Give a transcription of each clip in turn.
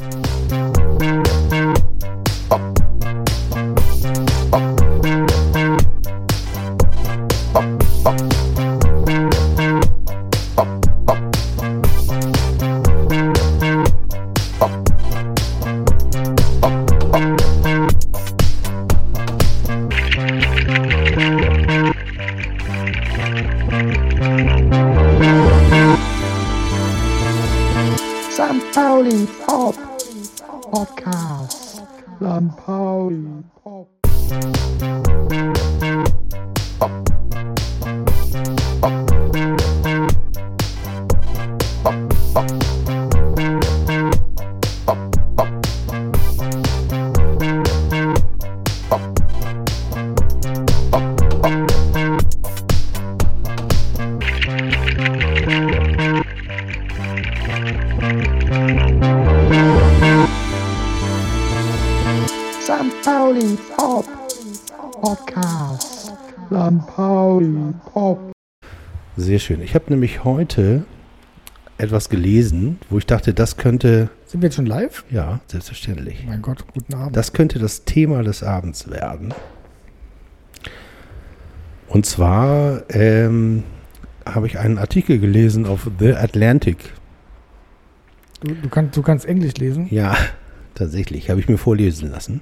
Música Sehr schön. Ich habe nämlich heute etwas gelesen, wo ich dachte, das könnte, Sind wir jetzt schon live? ja, selbstverständlich, Mein Gott, guten Abend. das könnte das Thema des Abends werden. Und zwar ähm, habe ich einen Artikel gelesen auf The Atlantic. du, du, kannst, du kannst Englisch lesen? Ja, tatsächlich, habe ich mir vorlesen lassen.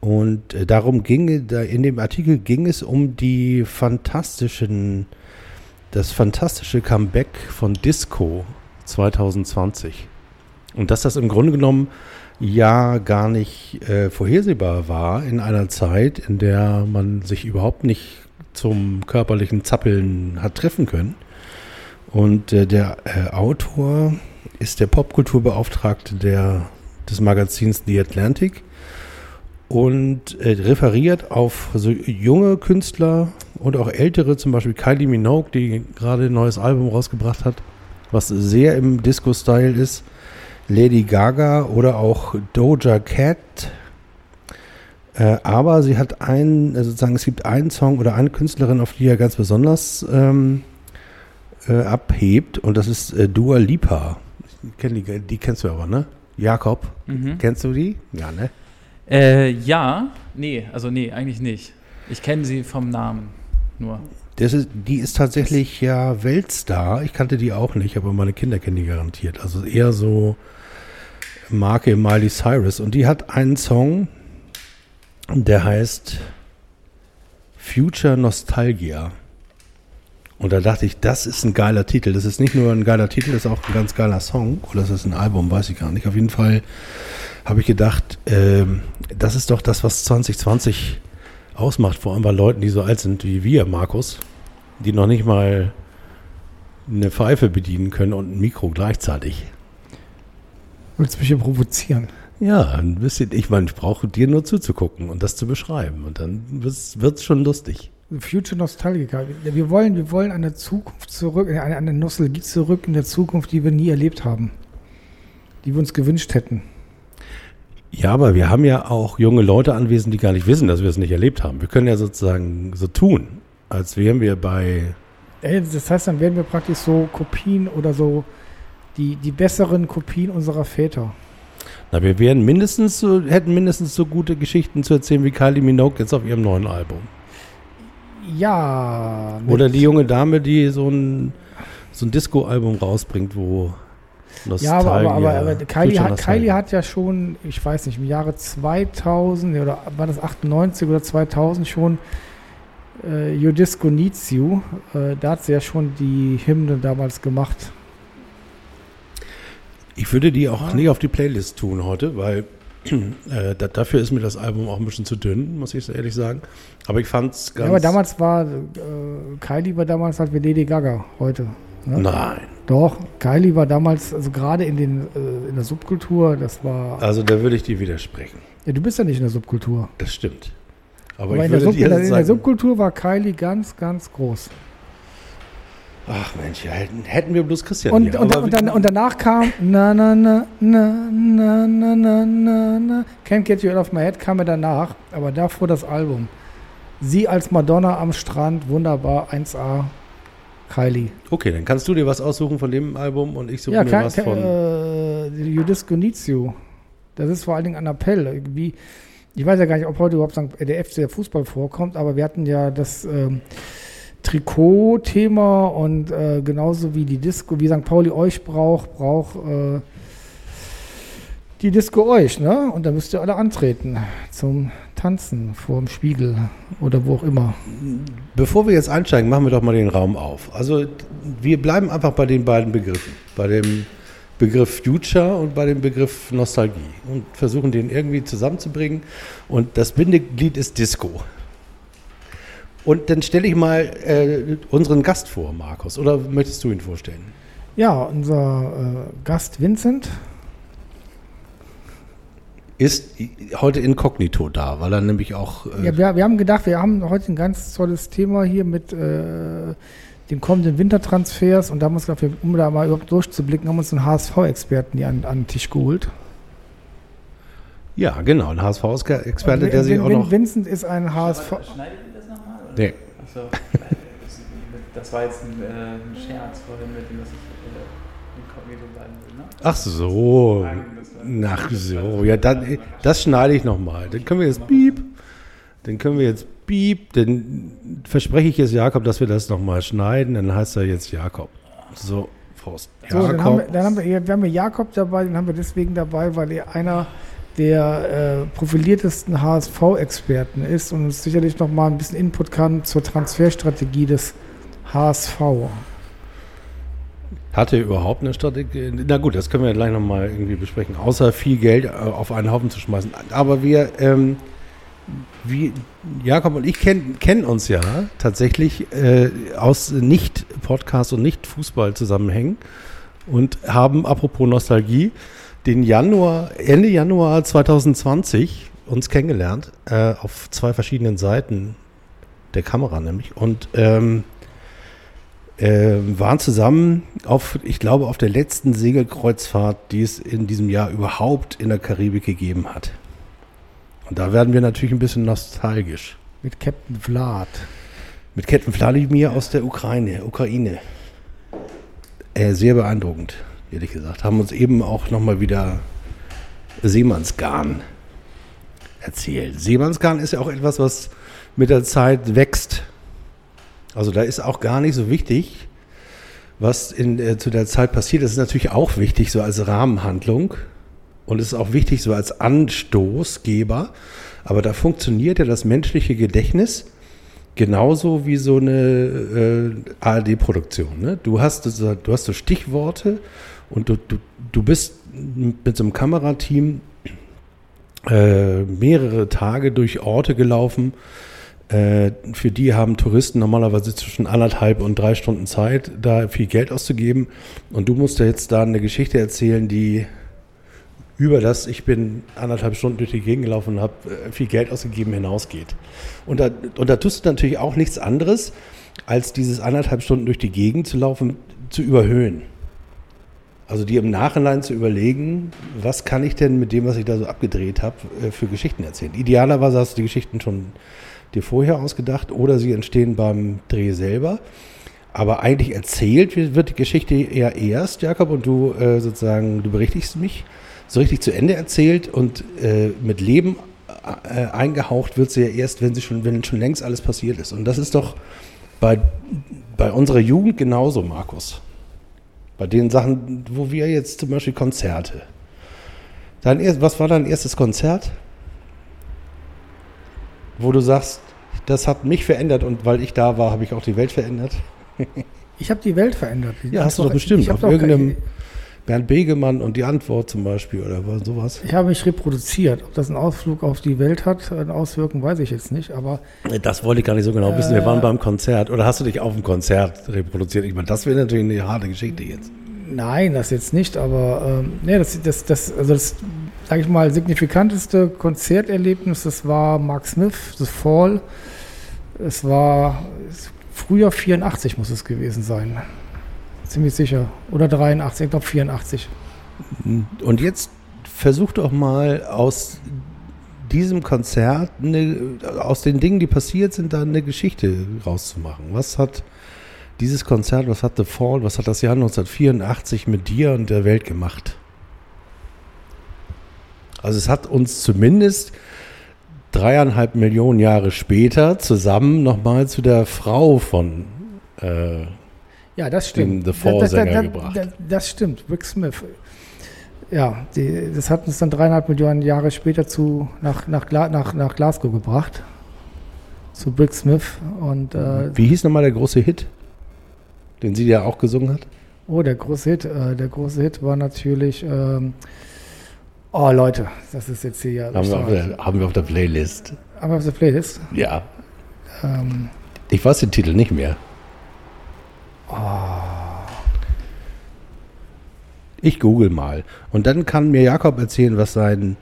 Und äh, darum ging, in dem Artikel ging es um die fantastischen, das fantastische Comeback von Disco 2020. Und dass das im Grunde genommen ja gar nicht äh, vorhersehbar war in einer Zeit, in der man sich überhaupt nicht zum körperlichen Zappeln hat treffen können. Und äh, der äh, Autor ist der Popkulturbeauftragte der, des Magazins The Atlantic und äh, referiert auf so junge Künstler und auch ältere, zum Beispiel Kylie Minogue, die gerade ein neues Album rausgebracht hat, was sehr im Disco-Style ist. Lady Gaga oder auch Doja Cat. Äh, aber sie hat einen, also sozusagen, es gibt einen Song oder eine Künstlerin, auf die er ganz besonders ähm, äh, abhebt, und das ist äh, Dua Lipa. Ich kenn die, die kennst du aber, ne? Jakob, Mhm. kennst du die? Ja, ne? Äh, ja, nee, also nee, eigentlich nicht. Ich kenne sie vom Namen nur. Das ist, die ist tatsächlich ja Weltstar. Ich kannte die auch nicht, aber meine Kinder kennen die garantiert. Also eher so Marke Miley Cyrus. Und die hat einen Song, der heißt Future Nostalgia. Und da dachte ich, das ist ein geiler Titel. Das ist nicht nur ein geiler Titel, das ist auch ein ganz geiler Song. Oder das ist ein Album, weiß ich gar nicht. Auf jeden Fall habe ich gedacht, ähm, das ist doch das, was 2020 ausmacht. Vor allem bei Leuten, die so alt sind wie wir, Markus, die noch nicht mal eine Pfeife bedienen können und ein Mikro gleichzeitig. Willst du mich hier provozieren? Ja, ein bisschen. Ich meine, ich brauche dir nur zuzugucken und das zu beschreiben. Und dann wird es schon lustig. Future Nostalgica. Wir wollen, wir wollen eine Zukunft zurück, eine, eine Nostalgie zurück in der Zukunft, die wir nie erlebt haben. Die wir uns gewünscht hätten. Ja, aber wir haben ja auch junge Leute anwesend, die gar nicht wissen, dass wir es nicht erlebt haben. Wir können ja sozusagen so tun, als wären wir bei. Ey, Das heißt, dann werden wir praktisch so Kopien oder so die, die besseren Kopien unserer Väter. Na, wir wären mindestens so, hätten mindestens so gute Geschichten zu erzählen wie Kylie Minogue jetzt auf ihrem neuen Album. Ja. Oder die junge Dame, die so ein, so ein Disco-Album rausbringt, wo Ja, aber, aber, aber, aber Kylie, hat, Nostalgia. Kylie hat ja schon, ich weiß nicht, im Jahre 2000 nee, oder war das 98 oder 2000 schon äh, Your Disco Needs You. Äh, da hat sie ja schon die Hymne damals gemacht. Ich würde die auch nicht auf die Playlist tun heute, weil äh, da, dafür ist mir das Album auch ein bisschen zu dünn, muss ich ehrlich sagen. Aber ich fand es ganz. Ja, aber damals war, äh, Kylie war damals halt wie Lady Gaga heute. Ne? Nein. Doch, Kylie war damals, also gerade in, den, äh, in der Subkultur, das war. Also da würde ich dir widersprechen. Ja, du bist ja nicht in der Subkultur. Das stimmt. Aber, Aber, ich in, der Sub, in, der, in der Subkultur war Kylie ganz, ganz groß. Ach Mensch, ja, hätten, hätten wir bloß Christian Und, hier. und, und, dann, und danach kam na na na na na na na na na Can't Get You Out of My Head kam ja danach, aber davor das Album. Sie als Madonna am Strand, wunderbar, 1A. Kylie. Okay, dann kannst du dir was aussuchen von dem Album und ich suche Ja, mir Ka was Ka von. äh, Judisco Nizio. Das ist vor allen Dingen ein Appell. Irgendwie, ich weiß ja gar nicht, ob heute überhaupt der FC der Fußball vorkommt, aber wir hatten ja das ähm, Trikot-Thema und äh, genauso wie die Disco, wie St. Pauli euch braucht, braucht äh, die Disco euch, ne? Und da müsst ihr alle antreten zum Tanzen vor dem Spiegel oder wo auch immer. Bevor wir jetzt einsteigen, machen wir doch mal den Raum auf. Also wir bleiben einfach bei den beiden Begriffen. Bei dem Begriff Future und bei dem Begriff Nostalgie und versuchen den irgendwie zusammenzubringen. Und das Bindeglied ist Disco. Und dann stelle ich mal äh, unseren Gast vor, Markus. Oder möchtest du ihn vorstellen? Ja, unser äh, Gast Vincent, Ist heute inkognito da, weil er nämlich auch. Äh, Ja, wir, wir haben gedacht, wir haben heute ein ganz tolles Thema hier mit äh, den kommenden Wintertransfers und da haben wir uns gedacht, um da mal überhaupt durchzublicken, haben wir uns einen HSV-Experten hier an, an den Tisch geholt. ja, genau, ein HSV-Experte, Und der sich auch noch. Vincent ist ein HSV. Schneidet ihr das nochmal? oder? Nee. Achso, das war jetzt ein, äh, ein Scherz vorhin mit dem, dass ich äh, inkognito bleiben will, ne? Ach so. Nein, das war- Ach so, ja, dann, das schneide ich nochmal. Dann können wir jetzt piep. Dann können wir jetzt piep. Dann verspreche ich jetzt Jakob, dass wir das nochmal schneiden. Dann heißt er jetzt Jakob. So, Faust. So, dann haben, wir, Jakob. dann haben wir, wir haben wir Jakob dabei, den haben wir deswegen dabei, weil er einer der äh, profiliertesten HSV-Experten ist und uns sicherlich noch mal ein bisschen Input kann zur Transferstrategie des HSV. Hat er überhaupt eine Strategie? Na gut, das können wir gleich nochmal irgendwie besprechen. Außer viel Geld äh, auf einen Haufen zu schmeißen. Aber wir, ähm, wie Jakob und ich kennen kennen uns ja tatsächlich äh, aus Nicht-Podcast und Nicht-Fußball-Zusammenhängen und haben, apropos Nostalgie, den Januar, Ende Januar 2020 uns kennengelernt, äh, auf zwei verschiedenen Seiten der Kamera nämlich. Und ähm, äh, waren zusammen auf, ich glaube, auf der letzten Segelkreuzfahrt, die es in diesem Jahr überhaupt in der Karibik gegeben hat. Und da werden wir natürlich ein bisschen nostalgisch. Mit Captain Vlad. Mit Captain Wladimir aus der Ukraine. Ukraine. Äh, sehr beeindruckend, ehrlich gesagt. Haben uns eben auch nochmal wieder Seemannsgarn erzählt. Seemannsgarn ist ja auch etwas, was mit der Zeit wächst. Also da ist auch gar nicht so wichtig, was in, äh, zu der Zeit passiert. Das ist natürlich auch wichtig, so als Rahmenhandlung. Und es ist auch wichtig, so als Anstoßgeber. Aber da funktioniert ja das menschliche Gedächtnis genauso wie so eine äh, ARD-Produktion. Ne? Du, hast, du hast so Stichworte und du, du, du bist mit so einem Kamerateam äh, mehrere Tage durch Orte gelaufen. Äh, für die haben Touristen normalerweise zwischen anderthalb und drei Stunden Zeit, da viel Geld auszugeben. Und du musst ja jetzt da eine Geschichte erzählen, die über das, ich bin anderthalb Stunden durch die Gegend gelaufen und habe äh, viel Geld ausgegeben, hinausgeht. Und da, und da tust du natürlich auch nichts anderes, als dieses anderthalb Stunden durch die Gegend zu laufen, zu überhöhen. Also dir im Nachhinein zu überlegen, was kann ich denn mit dem, was ich da so abgedreht habe, äh, für Geschichten erzählen. Idealerweise hast du die Geschichten schon dir vorher ausgedacht oder sie entstehen beim Dreh selber. Aber eigentlich erzählt wird die Geschichte eher erst, Jakob, und du äh, sozusagen, du berichtigst mich, so richtig zu Ende erzählt und äh, mit Leben äh, eingehaucht wird sie ja erst, wenn sie schon, wenn schon längst alles passiert ist. Und das ist doch bei, bei unserer Jugend genauso, Markus. Bei den Sachen, wo wir jetzt zum Beispiel Konzerte. Dein erst, was war dein erstes Konzert? Wo du sagst, das hat mich verändert und weil ich da war, habe ich auch die Welt verändert. Ich habe die Welt verändert. Ja, hast du doch bestimmt. Auf irgendeinem Bernd Begemann und die Antwort zum Beispiel oder was- sowas. ich habe mich reproduziert. Ob das einen Ausflug auf die Welt hat, eine Auswirkung, weiß ich jetzt nicht. Aber Das wollte ich gar nicht so genau wissen. Wir waren Äh. beim Konzert. Oder hast du dich auf dem Konzert reproduziert? Ich meine, das wäre natürlich eine harte Geschichte jetzt. Nein, das jetzt nicht, aber ähm, nee, das, das, das, also das, sage ich mal, signifikanteste Konzerterlebnis, das war Mark Smith, The Fall. Es war Frühjahr 84 muss es gewesen sein. Ziemlich sicher. Oder 83, ich glaube 84. Und jetzt versuch doch mal aus diesem Konzert, eine, aus den Dingen, die passiert sind, da eine Geschichte rauszumachen. Was hat dieses Konzert, was hat The Fall, was hat das Jahr 1984 mit dir und der Welt gemacht? Also es hat uns zumindest dreieinhalb Millionen Jahre später zusammen nochmal zu der Frau von äh, Ja, das stimmt. Den The Fall-Sänger das, gebracht. Das, stimmt, Rick Smith. Ja, die, das hat uns dann dreieinhalb Millionen Jahre später zu, nach, nach, nach, nach Glasgow gebracht. Zu Rick Smith. Und äh, Wie hieß nochmal der große Hit, den sie ja auch gesungen hat? oh, der große Hit, äh, der große Hit war natürlich. Ähm, oh Leute, das ist jetzt hier ja. Haben wir, auf der, haben wir auf der Playlist. Haben wir auf der Playlist. Ja. Ähm, Ich weiß den Titel nicht mehr. Ich google mal. Und dann kann mir Jakob erzählen, was sein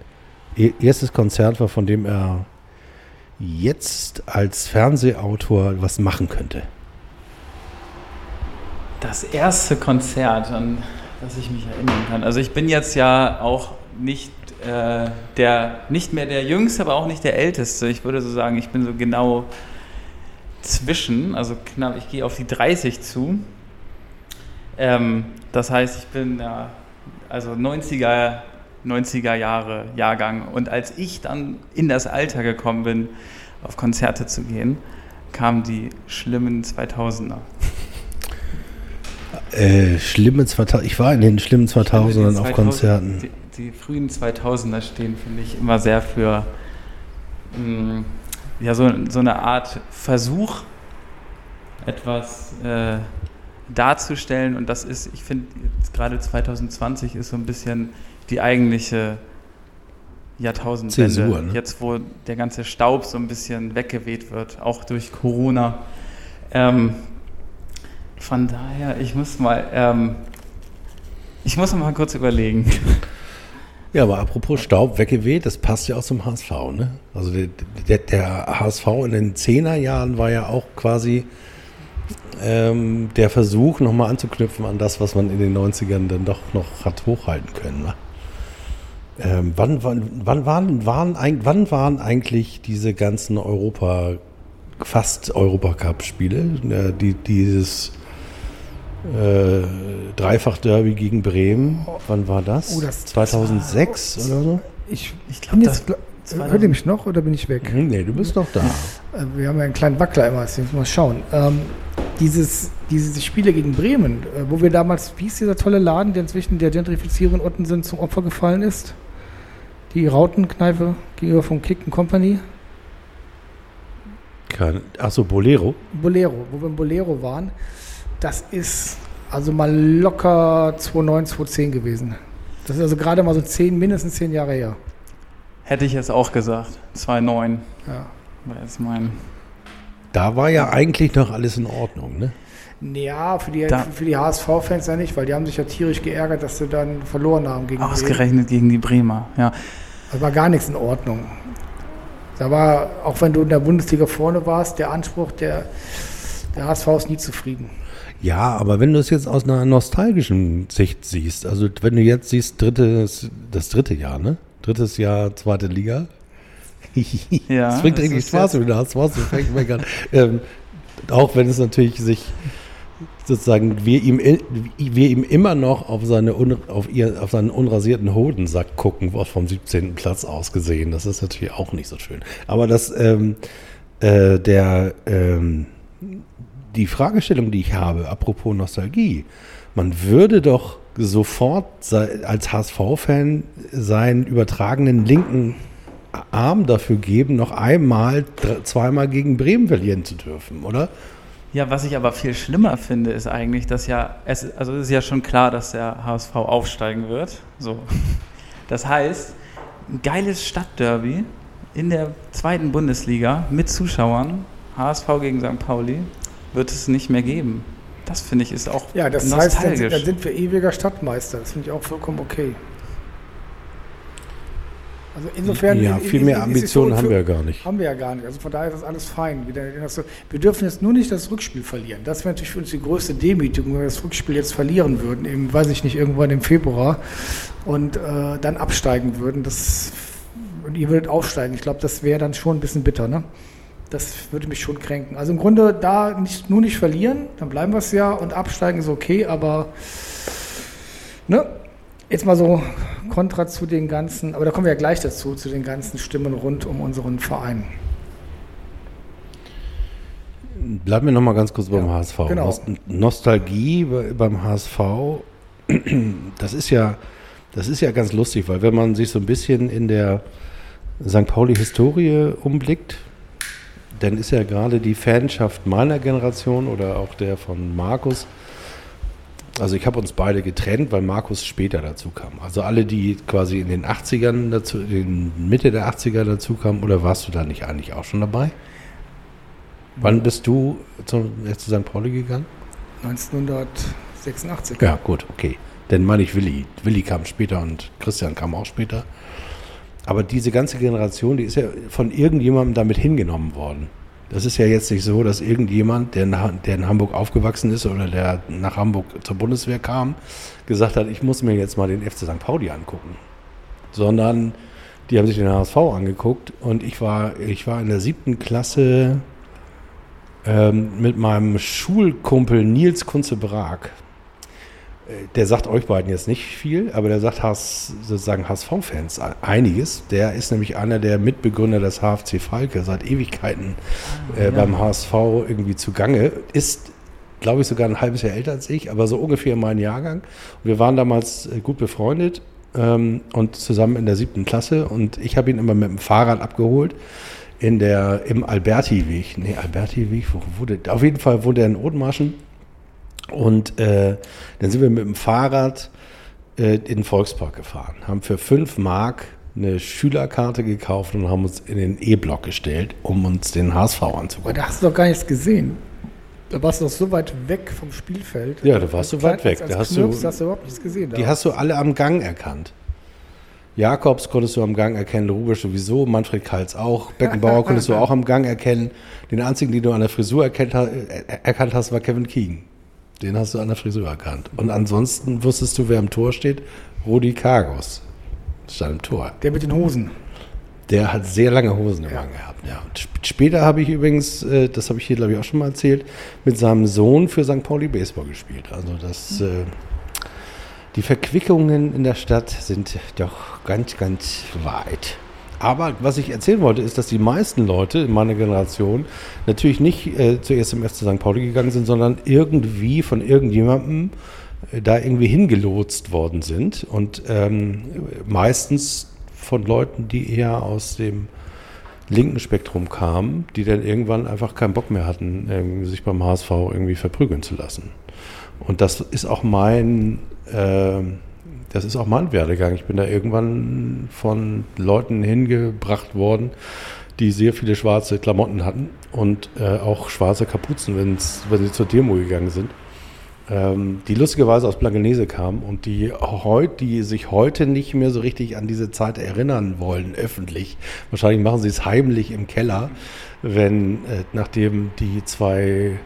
e- erstes Konzert war, von dem er jetzt als Fernsehautor was machen könnte. Das erste Konzert, an das ich mich erinnern kann. Also ich bin jetzt ja auch nicht äh, der, nicht mehr der Jüngste, aber auch nicht der Älteste. Ich würde so sagen, ich bin so genau zwischen, also knapp, ich gehe auf die 30 zu. Ähm, das heißt, ich bin ja, also 90er, 90er Jahre Jahrgang. Und als ich dann in das Alter gekommen bin, auf Konzerte zu gehen, kamen die schlimmen 2000er. Äh, schlimme 2000. Ich war in den schlimmen 2000ern Die auf 2000 Konzerten. Die, die frühen 2000er stehen, finde ich, immer sehr für mh, ja, so, so eine Art Versuch, etwas äh, darzustellen. Und das ist, ich finde, gerade 2020 ist so ein bisschen die eigentliche Jahrtausendwende. Zäsur, ne? Jetzt, wo der ganze Staub so ein bisschen weggeweht wird, auch durch Corona. Ähm, von daher, ich muss mal, ähm, ich muss mal kurz überlegen. Ja, aber apropos Staub weggeweht, das passt ja auch zum HSV, ne? Also der, der, der HSV in den 10er Jahren war ja auch quasi ähm, der Versuch, nochmal anzuknüpfen an das, was man in den 90ern dann doch noch hat hochhalten können. Ne? Ähm, wann, wann, wann, waren, waren, wann waren eigentlich diese ganzen Europa, fast Europacup-Spiele, äh, die, dieses äh, Dreifach-Derby gegen Bremen, wann war das? Oh, das- 2006 oder so? ich Ich glaube, das gl- Hört ihr mich noch oder bin ich weg? Nee, du bist noch da. Äh, Wir haben ja einen kleinen Wackler immer, deswegen mal schauen. Ähm, dieses, diese Spiele gegen Bremen, äh, wo wir damals, wie hieß dieser tolle Laden, der inzwischen der Gentrifizierung in Ottensen zum Opfer gefallen ist? Die Rautenkneipe gegenüber vom Kick Company. Achso, Bolero. Bolero, wo wir im Bolero waren. Das ist also mal locker 2009, 2010 gewesen. Das ist also gerade mal so 10, mindestens 10 Jahre her. hätte ich jetzt auch gesagt. 2,9 Ja. war jetzt mein. Da war ja eigentlich noch alles in Ordnung, ne? Ja, für die, Da- für die HSV-Fans ja nicht, weil die haben sich ja tierisch geärgert, dass sie dann verloren haben gegen. Ausgerechnet gegen die Bremer, ja. Da war gar nichts in Ordnung. Da war, auch wenn du in der Bundesliga vorne warst, der Anspruch, der, der HSV ist nie zufrieden. Ja, aber wenn du es jetzt aus einer nostalgischen Sicht siehst, also wenn du jetzt siehst, drittes, das dritte Jahr, ne? Drittes Jahr, zweite Liga. Ja, das bringt eigentlich Spaß, wenn du hast, was du fängst meckern. ähm, auch wenn es natürlich sich sozusagen wir ihm, i- wir ihm immer noch auf, seine auf, ihr, auf seinen unrasierten Hodensack gucken, was vom 17. Platz aus gesehen. Das ist natürlich auch nicht so schön. Aber das, ähm, äh, der, ähm, die Fragestellung, die ich habe, apropos Nostalgie, man würde doch sofort als HSV-Fan seinen übertragenen linken Arm dafür geben, noch einmal, zweimal gegen Bremen verlieren zu dürfen, oder? Ja, was ich aber viel schlimmer finde, ist eigentlich, dass ja, es, also es ist ja schon klar, dass der HSV aufsteigen wird. So. Das heißt, ein geiles Stadtderby in der zweiten Bundesliga mit Zuschauern, HSV gegen St. Pauli, wird es nicht mehr geben. Das finde ich ist auch Ja, das heißt, dann sind, nostalgisch. dann sind wir ewiger Stadtmeister. Das finde ich auch vollkommen okay. Also insofern. ja, viel mehr Ambitionen so- haben wir ja gar nicht. Haben wir ja gar nicht. Also von daher ist das alles fein. Wir dürfen jetzt nur nicht das Rückspiel verlieren. Das wäre natürlich für uns die größte Demütigung, wenn wir das Rückspiel jetzt verlieren würden, im, weiß ich nicht, irgendwann im Februar und äh, dann absteigen würden. Das, und ihr würdet aufsteigen. Ich glaube, das wäre dann schon ein bisschen bitter, ne? Das würde mich schon kränken. Also im Grunde da nicht, nur nicht verlieren, dann bleiben wir es ja und absteigen ist okay, aber ne, jetzt mal so kontra zu den ganzen, aber da kommen wir ja gleich dazu, zu den ganzen Stimmen rund um unseren Verein. Bleiben wir noch mal ganz kurz beim Ja, HSV. genau. Nost Nostalgie bei- beim HSV, das ist ja, das ist ja ganz lustig, weil wenn man sich so ein bisschen in der St. Pauli-Historie umblickt, dann ist ja gerade die Fanschaft meiner Generation oder auch der von Markus, also ich habe uns beide getrennt, weil Markus später dazu kam. Also alle, die quasi in den 80ern dazu, in Mitte der 80er dazu kamen, oder warst du da nicht eigentlich auch schon dabei? Wann bist du zu, zu St. Pauli gegangen? 1986. Ja, gut, okay. Dann meine ich Willi. Willi kam später und Christian kam auch später. Aber diese ganze Generation, die ist ja von irgendjemandem damit hingenommen worden. Das ist ja jetzt nicht so, dass irgendjemand, der, nach, der in Hamburg aufgewachsen ist oder der nach Hamburg zur Bundeswehr kam, gesagt hat, ich muss mir jetzt mal den FC St. Pauli angucken. Sondern die haben sich den HSV angeguckt und ich war, ich war in der siebten Klasse ähm, mit meinem Schulkumpel Nils Kunze-Brag. Äh, Der sagt euch beiden jetzt nicht viel, aber der sagt HS, sozusagen HSV-Fans einiges. Der ist nämlich einer der Mitbegründer des HFC Falke, seit Ewigkeiten äh, ja. beim HSV irgendwie zugange. Ist, glaube ich, sogar ein halbes Jahr älter als ich, aber so ungefähr mein Jahrgang. Wir waren damals äh, gut befreundet ähm, und zusammen in der siebten Klasse und ich habe ihn immer mit dem Fahrrad abgeholt in der, im Alberti-Weg. Nee, Alberti-Weg, wo wurde, auf jeden Fall wohnt er in Othmarschen. Und äh, dann sind wir mit dem Fahrrad äh, in den Volkspark gefahren, haben für 5 Mark eine Schülerkarte gekauft und haben uns in den E-Block gestellt, um uns den HSV Aber anzugucken. da hast du doch gar nichts gesehen. Da warst du doch so weit weg vom Spielfeld. Ja, da warst du weit weg. Als, Da als hast Knirps du- hast du überhaupt nichts gesehen. Da. Die hast du alle am Gang erkannt. Jakobs konntest du am Gang erkennen, Rubisch sowieso, Manfred Kals auch, Beckenbauer konntest du auch am Gang erkennen. Den einzigen, den du an der Frisur erkannt hast, war Kevin Keegan. Den hast du an der Frisur erkannt. Und ansonsten wusstest du, wer im Tor steht? Rudi Kargos. Stand im Tor. Der mit den Hosen. Der hat sehr lange Hosen im Ja. Gehabt. Ja. Und sp- später habe ich übrigens, äh, das habe ich hier glaube ich auch schon mal erzählt, mit seinem Sohn für St. Pauli Baseball gespielt. Also das, äh, die Verquickungen in der Stadt sind doch ganz, ganz weit. Aber was ich erzählen wollte, ist, dass die meisten Leute in meiner Generation natürlich nicht äh, zuerst im FC St. Pauli gegangen sind, sondern irgendwie von irgendjemandem äh, da irgendwie hingelotst worden sind. Und ähm, meistens von Leuten, die eher aus dem linken Spektrum kamen, die dann irgendwann einfach keinen Bock mehr hatten, sich beim HSV irgendwie verprügeln zu lassen. Und das ist auch mein, ähm, das ist auch mein Werdegang. Ich bin da irgendwann von Leuten hingebracht worden, die sehr viele schwarze Klamotten hatten und äh, auch schwarze Kapuzen, wenn's, wenn sie zur Demo gegangen sind. Ähm, die lustigerweise aus Blankenese kamen und die, heut, die sich heute nicht mehr so richtig an diese Zeit erinnern wollen, öffentlich. Wahrscheinlich machen sie es heimlich im Keller, wenn, äh, nachdem die zwei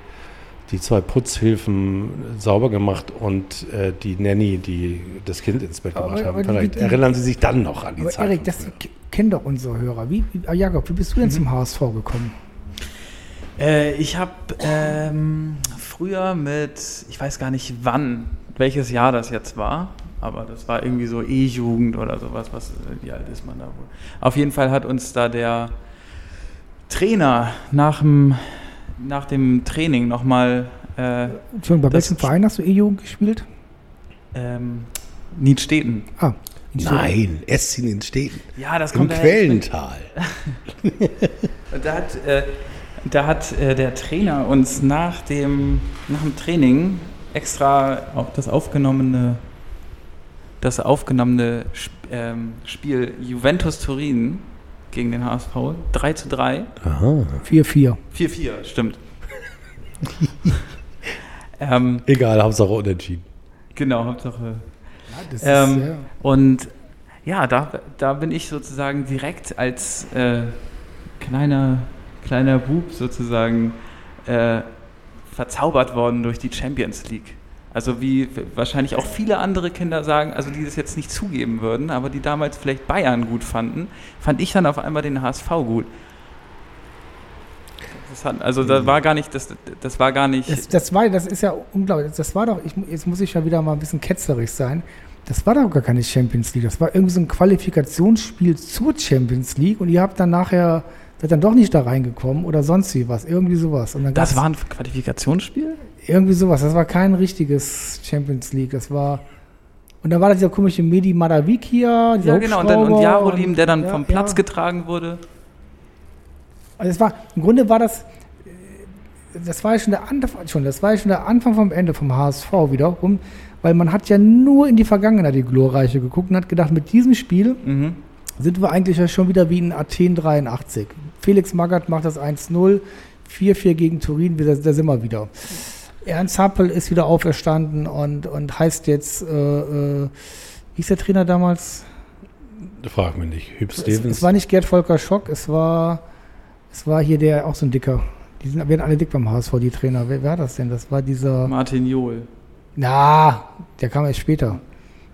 die zwei Putzhilfen sauber gemacht und äh, die Nanny, die das Kind ins Bett Aber- gebracht haben. aber die- Vielleicht die- erinnern Sie sich dann noch an die Aber Zeit. Erik, das kennen doch unsere Hörer. Wie, wie, ah, Jakob, wie bist du denn zum HSV gekommen? Äh, ich habe ähm, früher mit, ich weiß gar nicht wann, welches Jahr das jetzt war, aber das war irgendwie so E-Jugend oder sowas, was, äh, wie alt ist man da wohl? Auf jeden Fall hat uns da der Trainer nach dem, nach dem Training nochmal äh, Entschuldigung, bei welchem Verein hast du E-Jugend gespielt? ähm, Niedstedten. Ah, Nein, Essin in Städten. Ja, das Im kommt bin- Quellental. Und Da hat, äh, da hat äh, der Trainer uns nach dem, nach dem Training extra auch das aufgenommene, das aufgenommene Sp ähm, Spiel Juventus Turin gegen den HSV 3 zu 3. Aha. 4-4. 4-4, stimmt. ähm, Egal, Hauptsache unentschieden. genau, Hauptsache. Das Ähm, ja, Und ja, da, da bin ich sozusagen direkt als äh, kleiner, kleiner Bub sozusagen äh, verzaubert worden durch die Champions League. Also wie wahrscheinlich auch viele andere Kinder sagen, also die das jetzt nicht zugeben würden, aber die damals vielleicht Bayern gut fanden, fand ich dann auf einmal den HSV gut. Das hat, also da war gar nicht, das, das war gar nicht. Das, das, war, das ist ja unglaublich. Das war doch, ich, jetzt muss ich ja wieder mal ein bisschen ketzerisch sein. Das war doch gar keine Champions League. Das war irgendwie so ein Qualifikationsspiel zur Champions League und ihr habt dann nachher, seid dann doch nicht da reingekommen oder sonst wie was. Irgendwie sowas. Und dann das war ein Qualifikationsspiel? Irgendwie sowas. Das war kein richtiges Champions League. Das war. Und dann war da dieser komische Medi Madavikia. dieser Ja, genau. Und, dann, und Jarolim, der dann ja, vom Platz ja. getragen wurde. Also es war, im Grunde war das, das war ja schon der Anfang, schon, das war ja schon der Anfang vom Ende vom HSV wiederum, weil man hat ja nur in die Vergangenheit, die glorreiche, geguckt und hat gedacht, mit diesem Spiel Mhm. sind wir eigentlich ja schon wieder wie in Athen 83. Felix Magath macht das 1-0, 4-4 gegen Turin, da, da sind wir wieder. Ernst Happel ist wieder auferstanden und, und heißt jetzt, äh, äh, wie ist der Trainer damals? Frag mich nicht. Hüb Es, Stevens. es war nicht Gerd Volker Schock, es war, es war hier der, auch so ein Dicker. Die sind, werden alle dick beim HSV, die Trainer. Wer, war das denn? Das war dieser. Martin Johl. Na, der kam erst später.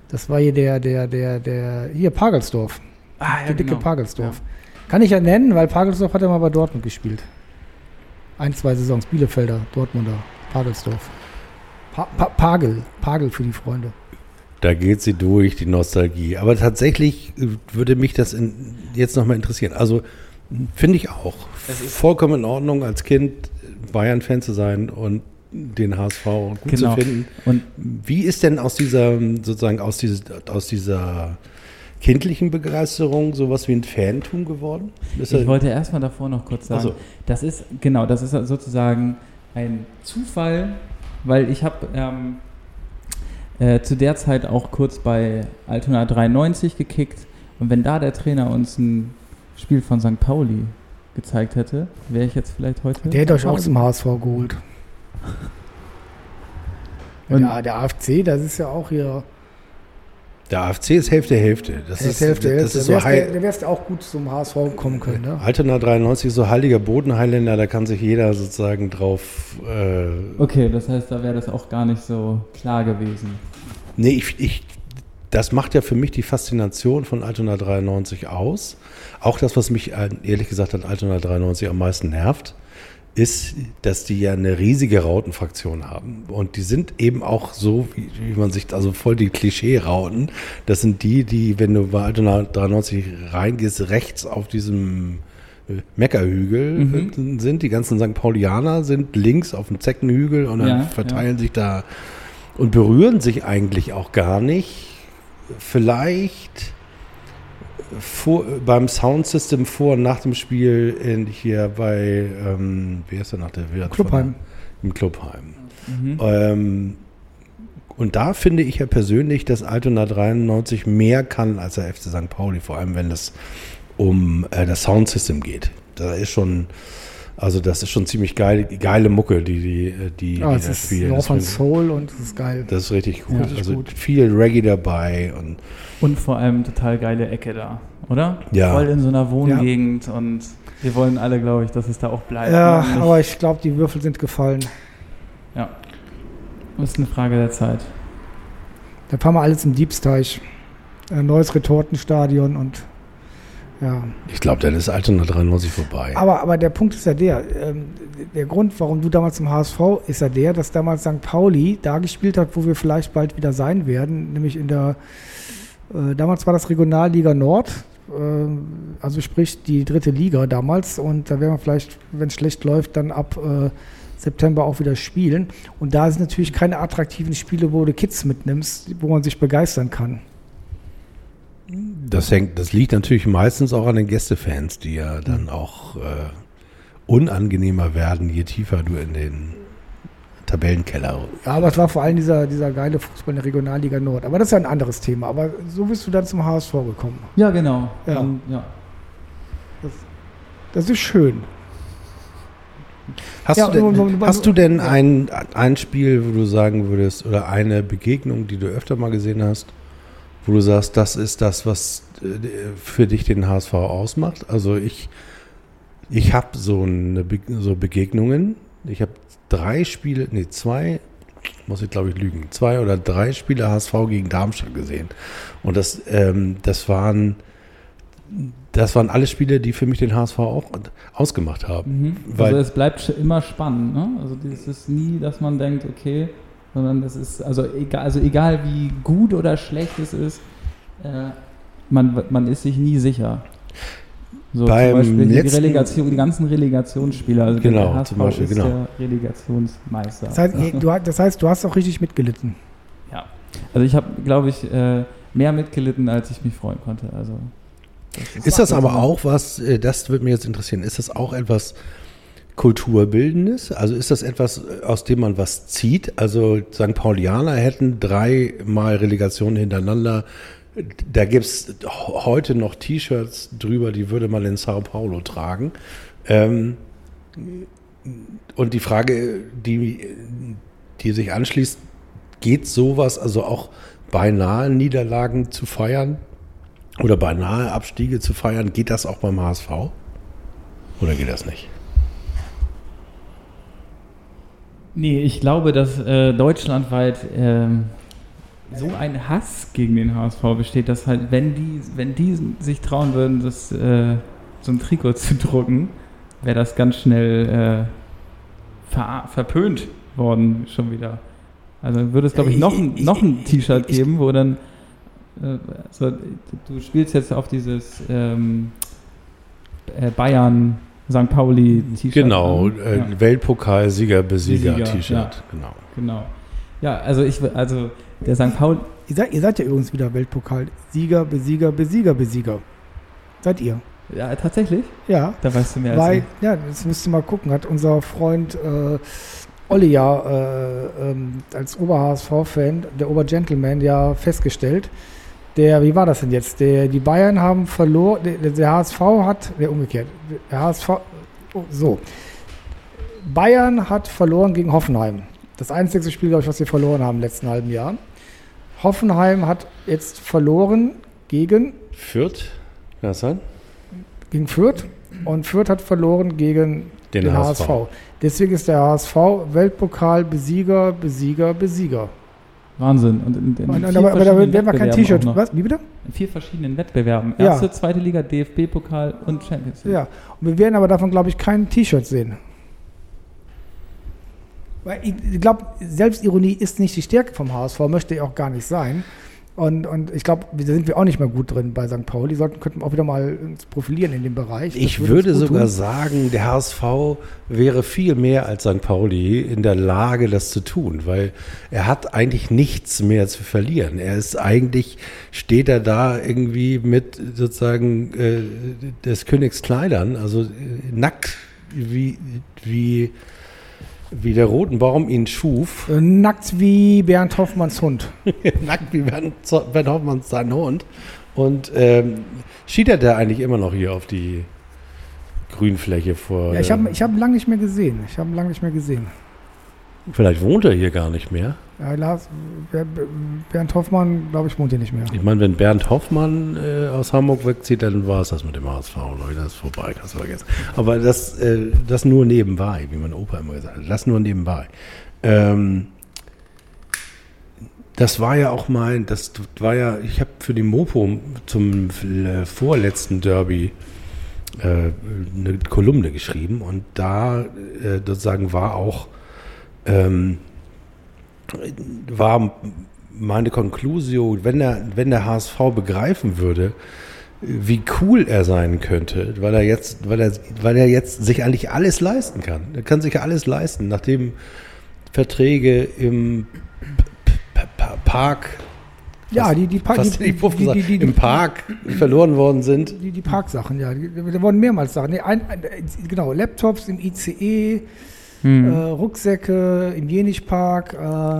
Das war hier der, der, der, der, hier Pagelsdorf. Ah, der dicke Pagelsdorf. Kann ich ja nennen, weil Pagelsdorf hat ja mal bei Dortmund gespielt. Ein, zwei Saisons. Bielefelder, Dortmunder, Pagelsdorf. Pa pa Pagel, Pagel für die Freunde. Da geht sie durch, die Nostalgie. Aber tatsächlich äh, würde mich das in, jetzt nochmal interessieren. Also finde ich auch Es ist- vollkommen in Ordnung, als Kind Bayern-Fan zu sein und den HSV gut Genau. zu finden. Und Wie ist denn aus dieser, sozusagen aus, dieses, aus dieser kindlichen Begeisterung sowas wie ein Fantum geworden? Ist ich wollte erstmal davor noch kurz sagen, Ach so. das ist, genau, das ist sozusagen ein Zufall, weil ich habe ähm, äh, zu der Zeit auch kurz bei Altona 93 gekickt und wenn da der Trainer uns ein Spiel von St. Pauli gezeigt hätte, wäre ich jetzt vielleicht heute. Der hätte euch auch zum HSV geholt. Und- ja, der AFC, das ist ja auch hier. Der AFC ist Hälfte, Hälfte. Das Der ist, Hälfte, das Hälfte. ist so Der wärst- Der wärst auch gut zum HSV kommen können, ne? Altona 93 ist so heiliger Bodenheiländer, da kann sich jeder sozusagen drauf. Äh, Okay, das heißt, da wäre das auch gar nicht so klar gewesen. nee, ich, ich, das macht ja für mich die Faszination von Altona 93 aus. Auch das, was mich äh, ehrlich gesagt an Altona 93 am meisten nervt, ist, dass die ja eine riesige Rautenfraktion haben. Und die sind eben auch so, wie, wie man sich, also voll die Klischee-Rauten. Das sind die, die, wenn du bei Altona 93 reingehst, rechts auf diesem äh, Meckerhügel Mhm. äh, sind. Die ganzen St. Paulianer sind links auf dem Zeckenhügel und dann Ja, verteilen sich da und berühren sich eigentlich auch gar nicht. Vielleicht vor, beim Soundsystem vor und nach dem Spiel in, hier bei, ähm, wie ist der nach der Wirt? Clubheim. Im Clubheim. Mhm. Ähm, und da finde ich ja persönlich, dass Altona 93 mehr kann als der FC St. Pauli, vor allem wenn es um äh, das Soundsystem geht. Da ist schon, also das ist schon ziemlich geil, geile Mucke, die die, die, Ja, die es ist spielen. North Das Soul und es ist geil. das ist richtig gut. Ja, richtig also gut. viel Reggae dabei und Und vor allem total geile Ecke da, oder? Ja. Voll in so einer Wohngegend und wir wollen alle, glaube ich, dass es da auch bleibt. Ja, aber ich glaube, die Würfel sind gefallen. ja. Das ist eine Frage der Zeit. Da fahren wir alles im Diebsteich. Ein neues Retortenstadion und ja. ich glaube, dann ist Altona 93 vorbei. Aber, aber der Punkt ist ja der, ähm, der Grund, warum du damals zum HSV, ist ja der, dass damals St. Pauli da gespielt hat, wo wir vielleicht bald wieder sein werden, nämlich in der, äh, damals war das Regionalliga Nord, äh, also sprich die dritte Liga damals und da werden wir vielleicht, wenn es schlecht läuft, dann ab äh, September auch wieder spielen. Und da sind natürlich keine attraktiven Spiele, wo du Kids mitnimmst, wo man sich begeistern kann. Das, hängt, das liegt natürlich meistens auch an den Gästefans, die ja dann auch äh, unangenehmer werden, je tiefer du in den Tabellenkeller. Ja, aber es war vor allem dieser, dieser geile Fußball in der Regionalliga Nord. Aber das ist ja ein anderes Thema. Aber so bist du dann zum HSV gekommen. Ja, genau. Ja. Und, ja. Das ist schön. Hast, Ja, du, denn, und- und- hast du denn ja. ein, ein Spiel, wo du sagen würdest, oder eine Begegnung, die du öfter mal gesehen hast, wo du sagst, das ist das, was äh, für dich den HSV ausmacht? Also ich, ich habe so, eine Be so Begegnungen. Ich habe drei Spiele, nee, zwei, muss ich glaube ich lügen, zwei oder drei Spiele HSV gegen Darmstadt gesehen. Und das, ähm, das waren das waren alle Spiele, die für mich den HSV auch ausgemacht haben. Mhm. Weil- also es bleibt immer spannend, ne? Also es ist nie, dass man denkt, okay, sondern es ist, also egal, also egal wie gut oder schlecht es ist, äh, man, man ist sich nie sicher. So Beim zum Beispiel die, letzten- Relegation, die ganzen Relegationsspieler, also Genau, der HSV zum Beispiel, ist genau. der Relegationsmeister. Das heißt, du, das heißt, du hast auch richtig mitgelitten. Ja. Also ich habe, glaube ich, äh, mehr mitgelitten, als ich mich freuen konnte. Also das Ist das aber auch was, äh, das würde mich jetzt interessieren, ist das auch etwas Kulturbildendes? Also ist das etwas, äh, aus dem man was zieht? Also St. Paulianer hätten dreimal Relegationen hintereinander. Da gibt es heute noch T-Shirts drüber, die würde man in Sao Paulo tragen. Ähm, und die Frage, die, die sich anschließt, geht sowas, also auch beinahe Niederlagen zu feiern? oder beinahe Abstiege zu feiern, geht das auch beim HSV? Oder geht das nicht? Nee, ich glaube, dass äh, deutschlandweit ähm, so ein Hass gegen den HSV besteht, dass halt, wenn die, wenn die sich trauen würden, das, äh, so ein Trikot zu drucken, wäre das ganz schnell äh, ver verpönt worden schon wieder. Also würde es, glaube ich, Ich- noch ein, noch ein T-Shirt geben, wo dann äh, so, du spielst jetzt auf dieses ähm, äh, Bayern St. Pauli T-Shirt. Genau, an. äh, Ja. Weltpokal, Sieger, Besieger, T-Shirt. ja. Genau. Genau. Ja, also ich will- also der St. Paul Ihr seid, ihr seid ja übrigens wieder Weltpokal. Sieger, Besieger, Besieger, Besieger. Seid ihr? ja tatsächlich, Ja. da weißt du mehr als Weil, ich. ja, das müsst ihr mal gucken, hat unser Freund äh, Olli ja äh, ähm, als Ober-HSV-Fan, der Ober-Gentleman, ja festgestellt. Der, wie war das denn jetzt? Der, die Bayern haben verloren, der, der HSV hat, der umgekehrt, der HSV, oh, so. Bayern hat verloren gegen Hoffenheim. Das einzige Spiel, glaube ich, was sie verloren haben im letzten halben Jahr. Hoffenheim hat jetzt verloren gegen Fürth, kann das sein? gegen Fürth und Fürth hat verloren gegen Den den, HSV. HSV. Deswegen ist der HSV Weltpokal Besieger, Besieger, Besieger. Wahnsinn. Und in, in Und, aber, aber da werden wir kein T-Shirt. Was? Wie bitte? In vier verschiedenen Wettbewerben. Ja. Erste, zweite Liga, DFB-Pokal und Champions League. Ja. Und wir werden aber davon, glaube ich, kein T-Shirt sehen. Weil ich, ich glaube, Selbstironie ist nicht die Stärke vom HSV, möchte auch gar nicht sein. Und, und ich glaube, da sind wir auch nicht mehr gut drin bei St. Pauli. Sollten könnten wir auch wieder mal uns profilieren in dem Bereich. Das Ich würde gut sogar tun. sagen, der HSV wäre viel mehr als St. Pauli in der Lage, das zu tun, weil er hat eigentlich nichts mehr zu verlieren. Er ist eigentlich, steht er da irgendwie mit sozusagen äh, des Königs Kleidern, also äh, nackt, wie, wie, wie der Rotenbaum ihn schuf. Äh, Nackt wie Bernd Hoffmanns Hund. nackt wie Bernd, Bernd Hoffmann sein Hund. Und ähm, schiedert er eigentlich immer noch hier auf die Grünfläche vor. Ja, ich habe ich hab ihn lange nicht mehr gesehen. Ich habe lange nicht mehr gesehen. Vielleicht wohnt er hier gar nicht mehr. Ja, Lars, Ber- Ber- Bernd Hoffmann, glaube ich, wohnt hier nicht mehr. Ich meine, wenn Bernd Hoffmann äh, aus Hamburg wegzieht, dann war es das mit dem HSV, Leute. Das ist vorbei, kannst du vergessen. Aber das, äh, das nur nebenbei, wie mein Opa immer gesagt hat. Das nur nebenbei. Ähm, das war ja auch mein, das war ja, ich habe für die Mopo zum äh, vorletzten Derby äh, eine Kolumne geschrieben und da äh, sozusagen war auch ähm, war meine Conclusio, wenn der, wenn der HSV begreifen würde, wie cool er sein könnte, weil er jetzt, weil er, weil er jetzt sich eigentlich alles leisten kann. Er kann sich alles leisten, nachdem Verträge im Park, Ja, die, die, Pa- fast die, die, die, im Park verloren worden sind. Die, die Parksachen, ja. Da wurden mehrmals Sachen. Nee, ein, ein, genau, Laptops im ICE, Hm. äh, Rucksäcke im Jenichpark.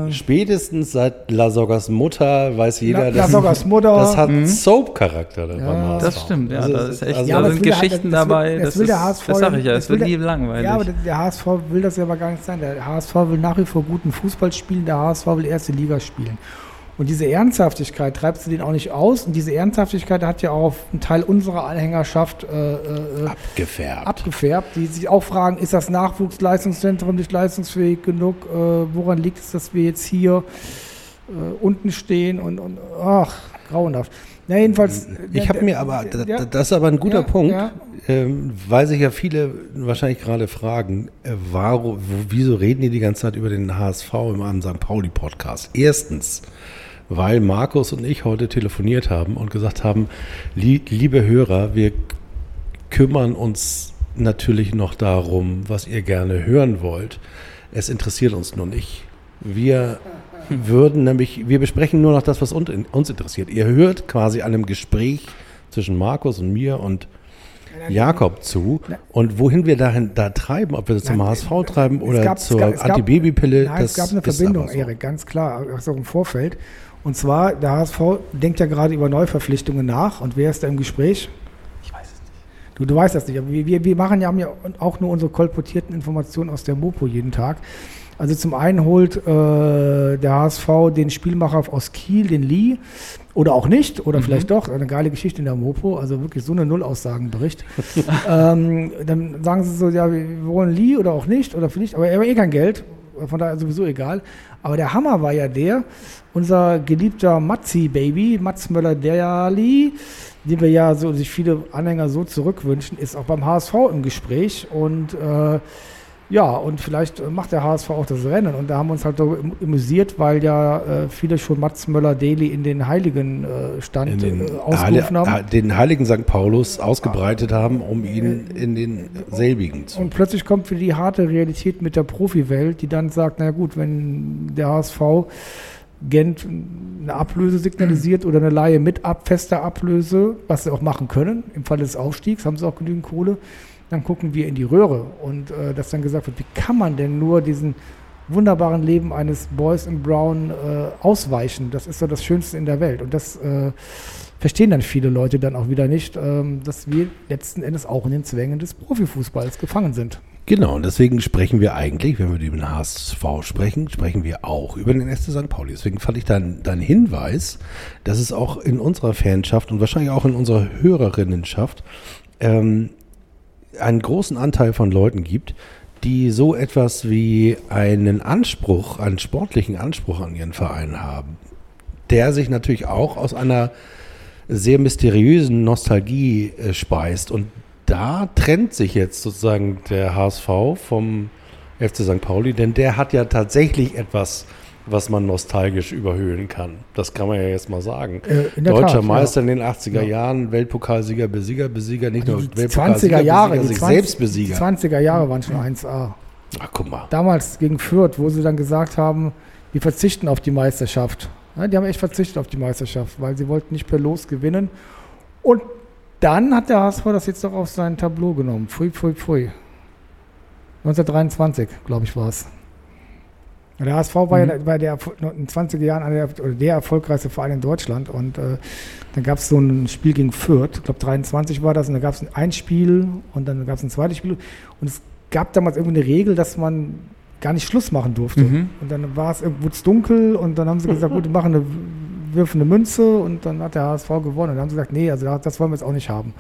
Äh, Spätestens seit Lasoggas Mutter weiß jeder, La- Lasoggas Mutter. das hat Mhm. Soap-Charakter. beim Ja. Das stimmt, ja. Also Das ist echt, also- Ja, da das sind will der- Geschichten das will- dabei. das Das, will der ist, HSV das sag ich ja, das es wird will nie langweilig. ja, aber der, der HSV will das ja aber gar nicht sein. Der HSV will nach wie vor guten Fußball spielen, der HSV will erste Liga spielen. Und diese Ernsthaftigkeit treibst du den auch nicht aus. Und diese Ernsthaftigkeit hat ja auch einen Teil unserer Anhängerschaft äh, äh, abgefärbt. abgefärbt, die sich auch fragen, ist das Nachwuchsleistungszentrum nicht leistungsfähig genug? Äh, woran liegt es, dass wir jetzt hier äh, unten stehen und, und ach, grauenhaft. Na, jedenfalls. Ich habe mir aber, Ja. das ist aber ein guter Ja, Punkt, ja. ähm, weil sich ja viele wahrscheinlich gerade fragen, äh, warum, wieso reden die die ganze Zeit über den HSV einem St. Pauli-Podcast? Erstens, weil Markus und ich heute telefoniert haben und gesagt haben, lie liebe Hörer, wir kümmern uns natürlich noch darum, was ihr gerne hören wollt. Es interessiert uns nur nicht. Wir würden nämlich, wir besprechen nur noch das, was un- uns interessiert. Ihr hört quasi einem Gespräch zwischen Markus und mir und Jakob zu. Und wohin wir dahin da treiben, ob wir das zum Nein, HSV treiben oder gab- zur Antibabypille, es gab eine ist Verbindung, so. Erik, ganz klar, auch im Vorfeld. Und zwar, der HSV denkt ja gerade über Neuverpflichtungen nach. Und wer ist da im Gespräch? Ich weiß es nicht. Du, du weißt das nicht, aber wir, wir, machen ja, haben ja auch nur unsere kolportierten Informationen aus der Mopo jeden Tag. Also zum einen holt äh, der HSV den Spielmacher aus Kiel, den Lee, oder auch nicht, oder vielleicht doch, eine geile Geschichte in der Mopo, also wirklich so eine Nullaussagenbericht. ähm, dann sagen sie so, ja, wir wollen Lee oder auch nicht, oder vielleicht, aber er hat eh kein Geld, von daher sowieso egal. Aber der Hammer war ja der, unser geliebter Matzi-Baby, Mats Möller-Derli, den wir ja so, sich viele Anhänger so zurückwünschen, ist auch beim HSV im Gespräch und äh, ja, und vielleicht äh, macht der HSV auch das Rennen. Und da haben wir uns halt amüsiert, weil ja äh, viele schon Mats Möller-Deli in den Heiligen äh, Stand in den, äh, ausgerufen Heile- haben. äh, den heiligen St. Paulus ausgebreitet haben, um ihn in den selbigen zu. Und plötzlich kommt wieder die harte Realität mit der Profiwelt, die dann sagt, na gut, wenn der HSV Gent eine Ablöse signalisiert oder eine Laie mit ab, fester Ablöse, was sie auch machen können, im Falle des Aufstiegs haben sie auch genügend Kohle, dann gucken wir in die Röhre und äh, dass dann gesagt wird, wie kann man denn nur diesen wunderbaren Leben eines Boys in Brown äh, ausweichen? Das ist so das Schönste in der Welt und das äh, verstehen dann viele Leute dann auch wieder nicht, ähm, dass wir letzten Endes auch in den Zwängen des Profifußballs gefangen sind. Genau, und deswegen sprechen wir eigentlich, wenn wir über den HSV sprechen, sprechen wir auch über den SC St. Pauli. Deswegen fand ich deinen dein Hinweis, dass es auch in unserer Fanschaft und wahrscheinlich auch in unserer Hörerinnenschaft ähm, einen großen Anteil von Leuten gibt, die so etwas wie einen Anspruch, einen sportlichen Anspruch an ihren Verein haben, der sich natürlich auch aus einer sehr mysteriösen Nostalgie äh, speist. Und da trennt sich jetzt sozusagen der HSV vom FC St. Pauli, denn der hat ja tatsächlich etwas, was man nostalgisch überhöhen kann. Das kann man ja jetzt mal sagen. Äh, Deutscher Tat, Meister ja. in den 80er Ja. Jahren, Weltpokalsieger, Besieger, Besieger, nicht nur Die 20er Weltpokalsieger, Jahre, Besieger, die sich 20, selbst die Besieger. 20er Jahre waren schon 1A. Ach, guck mal. Damals gegen Fürth, wo sie dann gesagt haben, wir verzichten auf die Meisterschaft. Ja, die haben echt verzichtet auf die Meisterschaft, weil sie wollten nicht per Los gewinnen. Und dann hat der HSV das jetzt doch auf sein Tableau genommen. Pfui, pfui, pfui. 1923, glaube ich, war es. Der HSV war ja bei der, in den 20er Jahren einer der, der erfolgreichste Verein in Deutschland. Und äh, dann gab es so ein Spiel gegen Fürth, ich glaube 23 war das, und da gab es ein Spiel und dann gab es ein zweites Spiel. Und es gab damals irgendwie eine Regel, dass man gar nicht Schluss machen durfte. Mhm. Und dann war es irgendwo dunkel und dann haben sie gesagt, gut, wir machen eine, wirfen eine Münze und dann hat der HSV gewonnen. Und dann haben sie gesagt, nee, also das wollen wir jetzt auch nicht haben.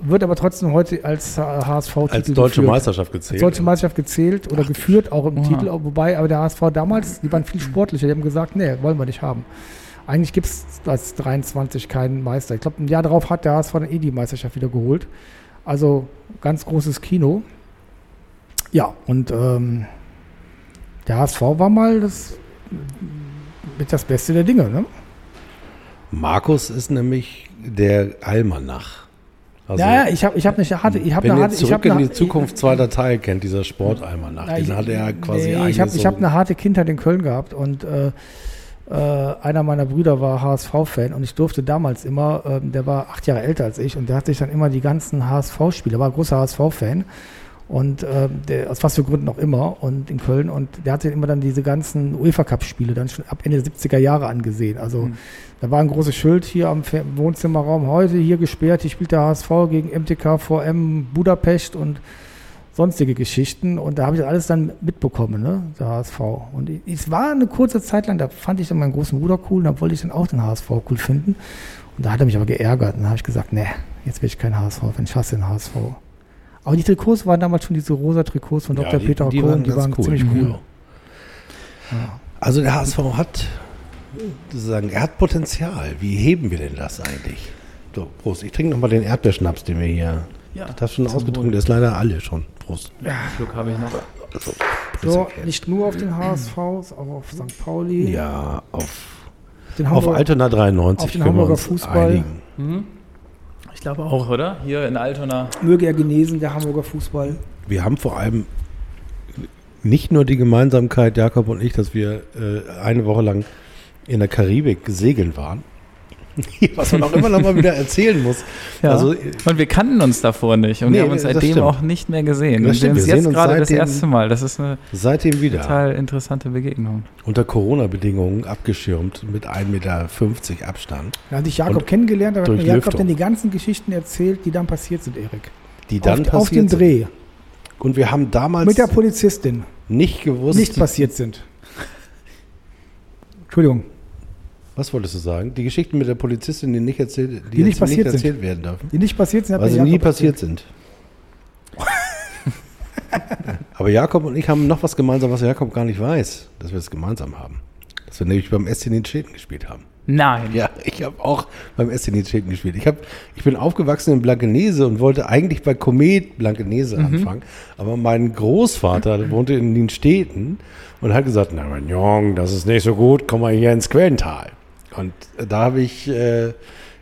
Wird aber trotzdem heute als HSV-Titel Als deutsche geführt. Meisterschaft Als gezählt. deutsche Meisterschaft gezählt oder geführt, auch im Oha. Titel, wobei aber der HSV damals, die waren viel sportlicher, die haben gesagt, nee, wollen wir nicht haben. Eigentlich gibt es als 23 keinen Meister. Ich glaube, ein Jahr darauf hat der HSV dann eh die Meisterschaft wieder geholt. Also ganz großes Kino. Ja, und ähm, der HSV war mal das, mit das Beste der Dinge. Ne? Markus ist nämlich der Almanach. Also, ja, ja, ich habe ich hab eine harte, ich habe wenn eine harte, ich zurück hab in eine, die Zukunft zweiter Teil kennt, dieser Sportalmanach, Ja, den ich- hat er quasi nee, ich habe so ich hab eine harte Kindheit in Köln gehabt und äh, äh, einer meiner Brüder war HSV-Fan und ich durfte damals immer, ähm, der war acht Jahre älter als ich und der hat sich dann immer die ganzen HSV-Spiele, war ein großer HSV-Fan und ähm, der, aus was für Gründen auch immer und in Köln und der hatte immer dann diese ganzen UEFA-Cup-Spiele dann schon ab Ende der 70er Jahre angesehen. Also Mhm. da war ein großes Schild hier am Wohnzimmerraum, heute hier gesperrt, hier spielt der HSV gegen MTK VM Budapest und sonstige Geschichten und da habe ich alles dann mitbekommen, ne, der HSV. Und es war eine kurze Zeit lang, da fand ich dann meinen großen Bruder cool und da wollte ich dann auch den HSV cool finden. Und da hat er mich aber geärgert und da habe ich gesagt, nee, jetzt will ich kein HSV, wenn ich hasse den HSV. Aber die Trikots waren damals schon diese rosa Trikots von Ja, Dr. die- Peter die Kohn, waren die waren cool. ziemlich cool. Ja. Also der HSV hat sozusagen, er hat Potenzial. Wie heben wir denn das eigentlich? So, Prost. Ich trinke nochmal den Erdbeerschnaps, den wir hier. Ja, Das hast du schon ausgetrunken, der ist leider alle schon. Prost. Einen Schluck habe ich noch. So, nicht nur auf den HSV, auch auf St. Pauli, Ja, auf, den auf Hamburger, Altona 93 auf den können wir Hamburger Fußball. einigen. Mhm. Ich glaube auch, oder? Hier in Altona. möge er genesen, der Hamburger Fußball. Wir haben vor allem nicht nur die Gemeinsamkeit, Jakob und ich, dass wir äh, eine Woche lang in der Karibik segeln waren. Was man auch immer noch mal wieder erzählen muss. Ja. Also, Und wir kannten uns davor nicht und Nee, wir haben uns seitdem stimmt. auch nicht mehr gesehen. Das stimmt, wir sehen uns jetzt gerade das erste Mal. Das ist eine seitdem wieder. total interessante Begegnung. Unter Corona-Bedingungen abgeschirmt mit 1,50 Meter Abstand. Da hatte ich Jakob Und kennengelernt, da hat mir Jakob Lüftung. dann die ganzen Geschichten erzählt, die dann passiert sind, Erik. Die dann auf, auf den passiert sind. Dreh. Und wir haben damals Mit der Polizistin. nicht gewusst, Nicht passiert sind. Entschuldigung. Was wolltest du sagen? Die Geschichten mit der Polizistin, die nicht erzählt, die, Die nicht passiert nicht sind. erzählt werden dürfen. Die nicht passiert sind, hat Weil sie nie passiert sind. Aber Jakob und ich haben noch was gemeinsam, was Jakob gar nicht weiß, dass wir es gemeinsam haben. Dass wir nämlich beim SC Niedstädten gespielt haben. Nein. Ja, ich habe auch beim SC Niedstädten gespielt. Ich, hab, ich bin aufgewachsen in Blankenese und wollte eigentlich bei Komet Blankenese anfangen. Aber mein Großvater wohnte in Nienstädten und hat gesagt, na mein Jung, das ist nicht so gut, komm mal hier ins Quellental. Und da habe ich äh,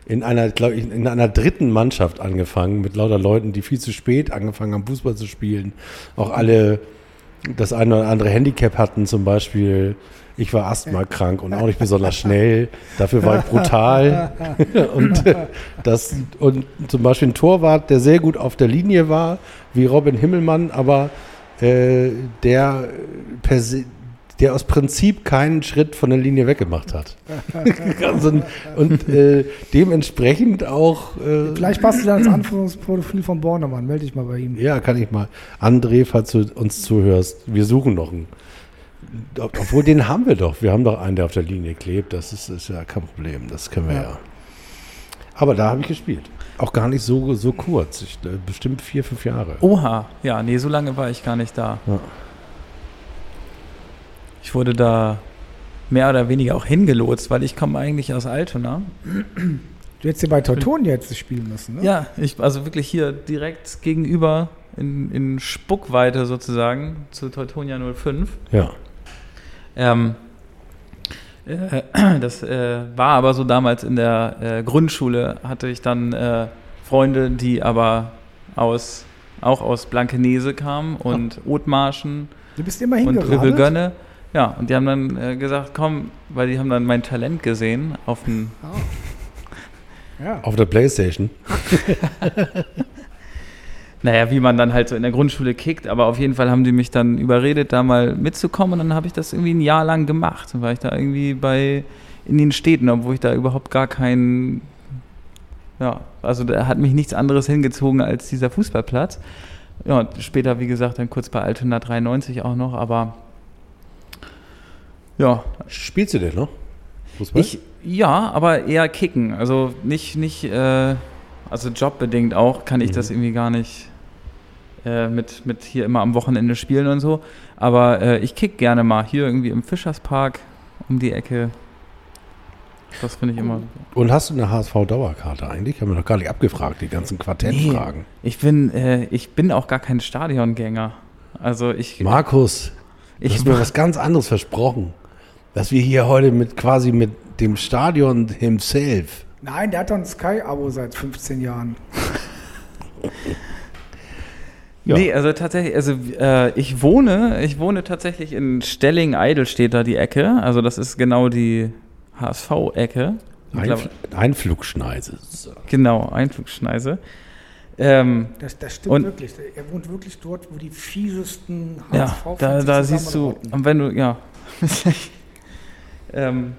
in einer, glaube ich, in einer dritten Mannschaft angefangen mit lauter Leuten, die viel zu spät angefangen haben, Fußball zu spielen. Auch alle das eine oder andere Handicap hatten, zum Beispiel. Ich war asthmakrank und auch nicht besonders schnell. Dafür war ich brutal. und, das, und zum Beispiel ein Torwart, der sehr gut auf der Linie war, wie Robin Himmelmann, aber äh, der, per se, der aus Prinzip keinen Schritt von der Linie weggemacht hat. also, und äh, dementsprechend auch. Äh, Vielleicht passt du dann ins Anführungsprofil von Bornemann. Melde dich mal bei ihm. ja, kann ich mal. André, falls du uns zuhörst, wir suchen noch einen. Ob- Obwohl, den haben wir doch. Wir haben doch einen, der auf der Linie klebt. Das ist, ist ja kein Problem. Das können wir ja. Ja. Aber da habe ich gespielt. Auch gar nicht so, so kurz. Ich, äh, bestimmt vier, fünf Jahre. Oha, ja, nee, so lange war ich gar nicht da. Ja. Ich wurde da mehr oder weniger auch hingelotst, weil ich komme eigentlich aus Altona. Du hättest ja bei Teutonia jetzt spielen müssen, ne? Ja, ich, also wirklich hier direkt gegenüber in, in Spuckweite sozusagen zu Teutonia 05. Ja. Ähm, äh, das äh, war aber so damals in der äh, Grundschule, hatte ich dann äh, Freunde, die aber aus, auch aus Blankenese kamen und Othmarschen und hingeradelt. Privelgönne. Ja, und die haben dann äh, gesagt, komm, weil die haben dann mein Talent gesehen auf dem Ah. Ja. Auf der Playstation. Naja, wie man dann halt so in der Grundschule kickt, aber auf jeden Fall haben die mich dann überredet, da mal mitzukommen und dann habe ich das irgendwie ein Jahr lang gemacht. Dann war ich da irgendwie bei in den Städten, obwohl ich da überhaupt gar keinen, ja, also da hat mich nichts anderes hingezogen als dieser Fußballplatz. Ja, und später, wie gesagt, dann kurz bei Altona 93 auch noch, aber ja, Spielst du denn noch? Fußball? ich, ja, aber eher kicken. Also nicht, nicht, äh, also jobbedingt auch kann ich Mhm. das irgendwie gar nicht äh, mit, mit hier immer am Wochenende spielen und so. Aber äh, ich kick gerne mal hier irgendwie im Fischerspark um die Ecke. Das finde ich immer. Und hast du eine HSV-Dauerkarte eigentlich? Haben wir noch gar nicht abgefragt, die ganzen Quartettfragen. Ich bin, äh, ich bin auch gar kein Stadiongänger. Also ich, Markus, du ich hast mir was ganz anderes versprochen. Dass wir hier heute mit quasi mit dem Stadion himself. Nein, der hat doch ein Sky-Abo seit 15 Jahren. Ja. Nee, also tatsächlich, also äh, ich wohne, ich wohne tatsächlich in Stelling-Eidelstedt die Ecke. Also das ist genau die HSV-Ecke. Einfl Einflugschneise. Genau, Einflugschneise. Ähm, Das, das stimmt Und- wirklich. Er wohnt wirklich dort, wo die fiesesten ja, HSV-Fans da, da siehst du, wenn du, ja. ähm,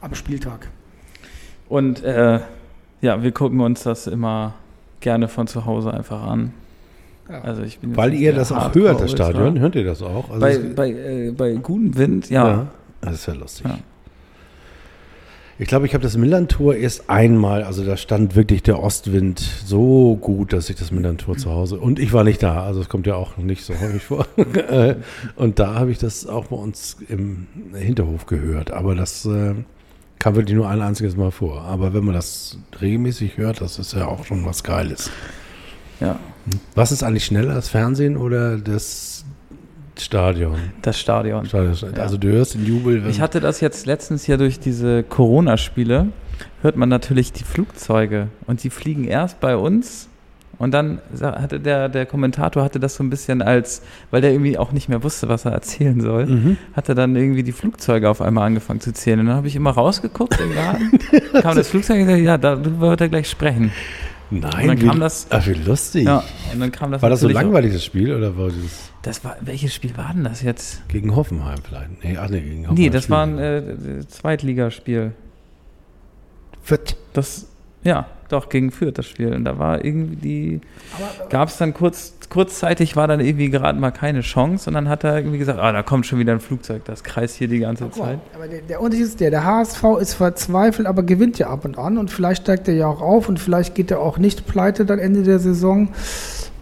Am Spieltag. und äh, ja, wir gucken uns das immer gerne von zu Hause einfach an. Ja. Also ich bin Weil ihr das auch hört, das. Stadion. Hört ihr das auch? Also Bei, bei, äh, bei gutem Wind, ja. ja. Das ist ja lustig. Ja. Ich glaube, ich habe das Millantor erst einmal, also da stand wirklich der Ostwind so gut, dass ich das Millantor zu Hause, und ich war nicht da, also es kommt ja auch nicht so häufig vor. Äh, und da habe ich das auch bei uns im Hinterhof gehört. Aber das, äh, Kam wirklich nur ein einziges Mal vor. Aber wenn man das regelmäßig hört, das ist ja auch schon was Geiles. Ja, Was ist eigentlich schneller, das Fernsehen oder das Stadion? das Stadion. Stadion. Also du hörst den Jubel. Ich hatte das jetzt letztens hier durch diese Corona-Spiele, hört man natürlich die Flugzeuge und die fliegen erst bei uns und dann hatte der, der Kommentator hatte das so ein bisschen als, weil der irgendwie auch nicht mehr wusste, was er erzählen soll, Mhm. hat er dann irgendwie die Flugzeuge auf einmal angefangen zu zählen. Und dann habe ich immer rausgeguckt im Garten, kam das Flugzeug und gesagt, ja, darüber wird er gleich sprechen. Nein, Und dann wie, kam das- ach, wie lustig. Ja, und dann kam das War das so langweilig, das Spiel, oder war das Das war, welches Spiel war denn das jetzt? gegen Hoffenheim vielleicht? Nee, ach nee, gegen Hoffenheim. Nee, das spielen war ein äh, Zweitligaspiel. Fett. Das, ja, doch, gegen Fürth das Spiel. Und da war irgendwie die, gab es dann kurz, kurzzeitig war dann irgendwie gerade mal keine Chance und dann hat er irgendwie gesagt, ah, da kommt schon wieder ein Flugzeug, das kreist hier die ganze Zeit. aber der, der Unterschied ist der, der HSV ist verzweifelt, aber gewinnt ja ab und an und vielleicht steigt er ja auch auf und vielleicht geht er auch nicht pleite dann Ende der Saison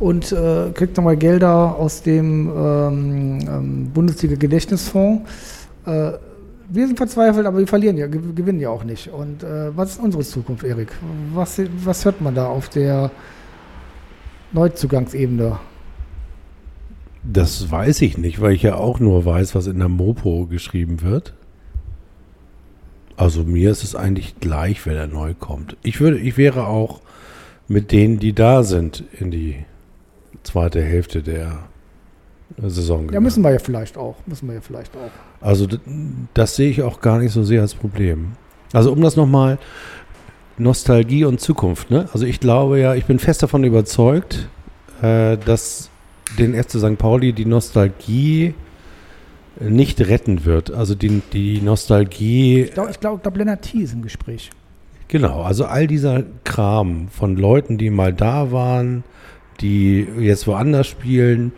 und äh, kriegt nochmal Gelder aus dem ähm, ähm, Bundesliga-Gedächtnisfonds. Äh, wir sind verzweifelt, aber wir verlieren ja, gew- gewinnen ja auch nicht. Und äh, was ist unsere Zukunft, Erik? Was, was hört man da auf der Neuzugangsebene? Das weiß ich nicht, weil ich ja auch nur weiß, was in der Mopo geschrieben wird. Also mir ist es eigentlich gleich, wer da neu kommt. Ich würde, ich wäre auch mit denen, die da sind, in die zweite Hälfte der Saison. Ja, gegangen. müssen wir ja vielleicht auch. Müssen wir ja vielleicht auch. Also das sehe ich auch gar nicht so sehr als Problem. Also um das nochmal, Nostalgie und Zukunft. Ne? Also ich glaube ja, ich bin fest davon überzeugt, äh, dass den FC St. Pauli die Nostalgie nicht retten wird. Also die, die Nostalgie, Ich glaube, ich glaub, glaub, Lennart T. ist im Gespräch. genau, also all dieser Kram von Leuten, die mal da waren, die jetzt woanders spielen,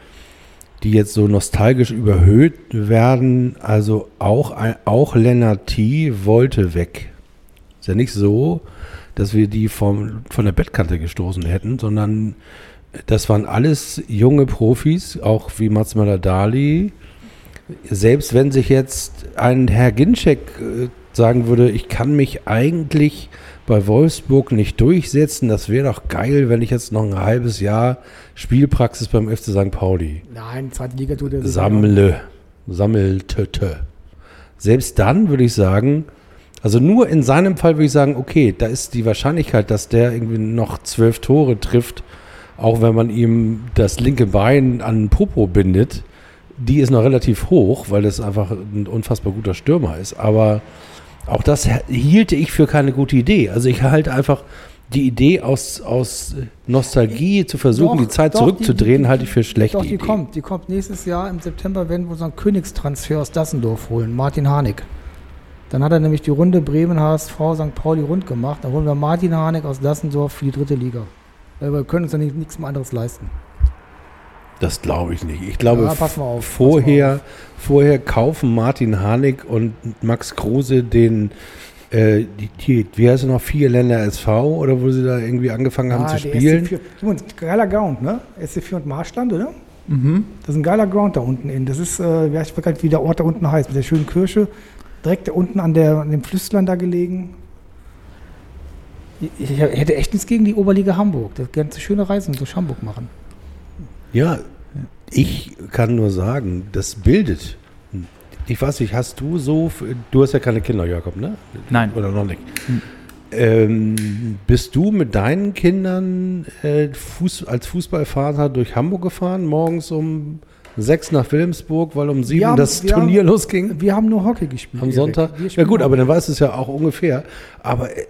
die jetzt so nostalgisch überhöht werden. Also auch, auch Lennart T. wollte weg. Ist ja nicht so, dass wir die vom, von der Bettkante gestoßen hätten, sondern das waren alles junge Profis, auch wie Mats Möller-Dali. Selbst wenn sich jetzt ein Herr Ginczek äh, sagen würde, ich kann mich eigentlich bei Wolfsburg nicht durchsetzen, das wäre doch geil, wenn ich jetzt noch ein halbes Jahr Spielpraxis beim FC St. Pauli Nein, zweite Liga tut er sammle, sammelte. Selbst dann würde ich sagen, also nur in seinem Fall würde ich sagen, okay, da ist die Wahrscheinlichkeit, dass der irgendwie noch zwölf Tore trifft, auch wenn man ihm das linke Bein an den Popo bindet, die ist noch relativ hoch, weil das einfach ein unfassbar guter Stürmer ist. Aber auch das hielte ich für keine gute Idee. Also ich halte einfach die Idee aus, aus Nostalgie zu versuchen, Doch, die Zeit doch, zurückzudrehen, die- die- halte ich für schlechte Doch, die Idee. kommt. Die kommt nächstes Jahr im September, werden wir unseren Königstransfer aus Dassendorf holen, Martin Harnik. Dann hat er nämlich die Runde Bremen, HSV, St. Pauli rund gemacht. Dann holen wir Martin Harnik aus Dassendorf für die dritte Liga. Weil wir können uns ja nicht, nichts mehr anderes leisten. Das glaube ich nicht. Ich glaube, Ja, pass mal auf, pass vorher, mal auf. vorher kaufen Martin Harnik und Max Kruse den, äh, die, die, wie heißt es noch, vier Länder SV oder wo sie da irgendwie angefangen haben Ah, zu spielen. SC4. Simon, geiler Ground, ne? SC4 und Marschland, oder? Mhm. Das ist ein geiler Ground da unten in. Das ist, äh, ich weiß gar nicht, wie der Ort da unten heißt, mit der schönen Kirche. Direkt da unten an, der, an dem Flüssland da gelegen. Ich, ich hätte echt nichts gegen die Oberliga Hamburg. Das gerne schöne Reisen durch Hamburg machen. Ja, ich kann nur sagen, das bildet. Ich weiß nicht, hast du so, du hast ja keine Kinder, Jakob, ne? Nein. Oder noch nicht? Hm. Ähm, bist du mit deinen Kindern äh, Fuß, als Fußballvater durch Hamburg gefahren, morgens um sechs nach Wilhelmsburg, weil um sieben haben- das Turnier haben- losging? Wir haben nur Hockey gespielt. Am Erik. Sonntag? Ja gut, aber dann weißt du es ja auch ungefähr. Aber äh,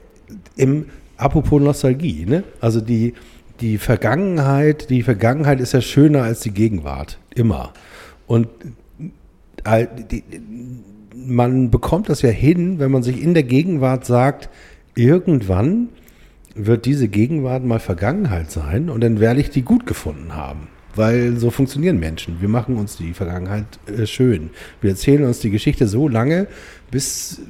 im apropos Nostalgie, ne? Also die, die Vergangenheit, die Vergangenheit ist ja schöner als die Gegenwart. Immer. Und äh, die, man bekommt das ja hin, wenn man sich in der Gegenwart sagt, irgendwann wird diese Gegenwart mal Vergangenheit sein und dann werde ich die gut gefunden haben. Weil so funktionieren Menschen. Wir machen uns die Vergangenheit äh, schön. Wir erzählen uns die Geschichte so lange, bis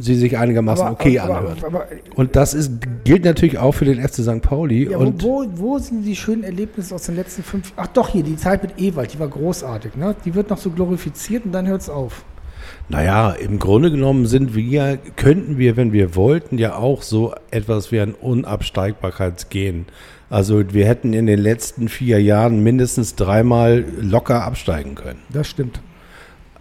sie sich einigermaßen Aber- okay aber- anhört. aber- Und das ist, gilt natürlich auch für den FC St. Pauli. Ja, und wo, wo, sind die schönen Erlebnisse aus den letzten fünf Ach doch, hier, die Zeit mit Ewald, die war großartig. Ne? Die wird noch so glorifiziert und dann hört es auf. Naja, im Grunde genommen sind wir, könnten wir, wenn wir wollten, ja auch so etwas wie ein Unabsteigbarkeitsgehen. Also wir hätten in den letzten vier Jahren mindestens dreimal locker absteigen können. Das stimmt.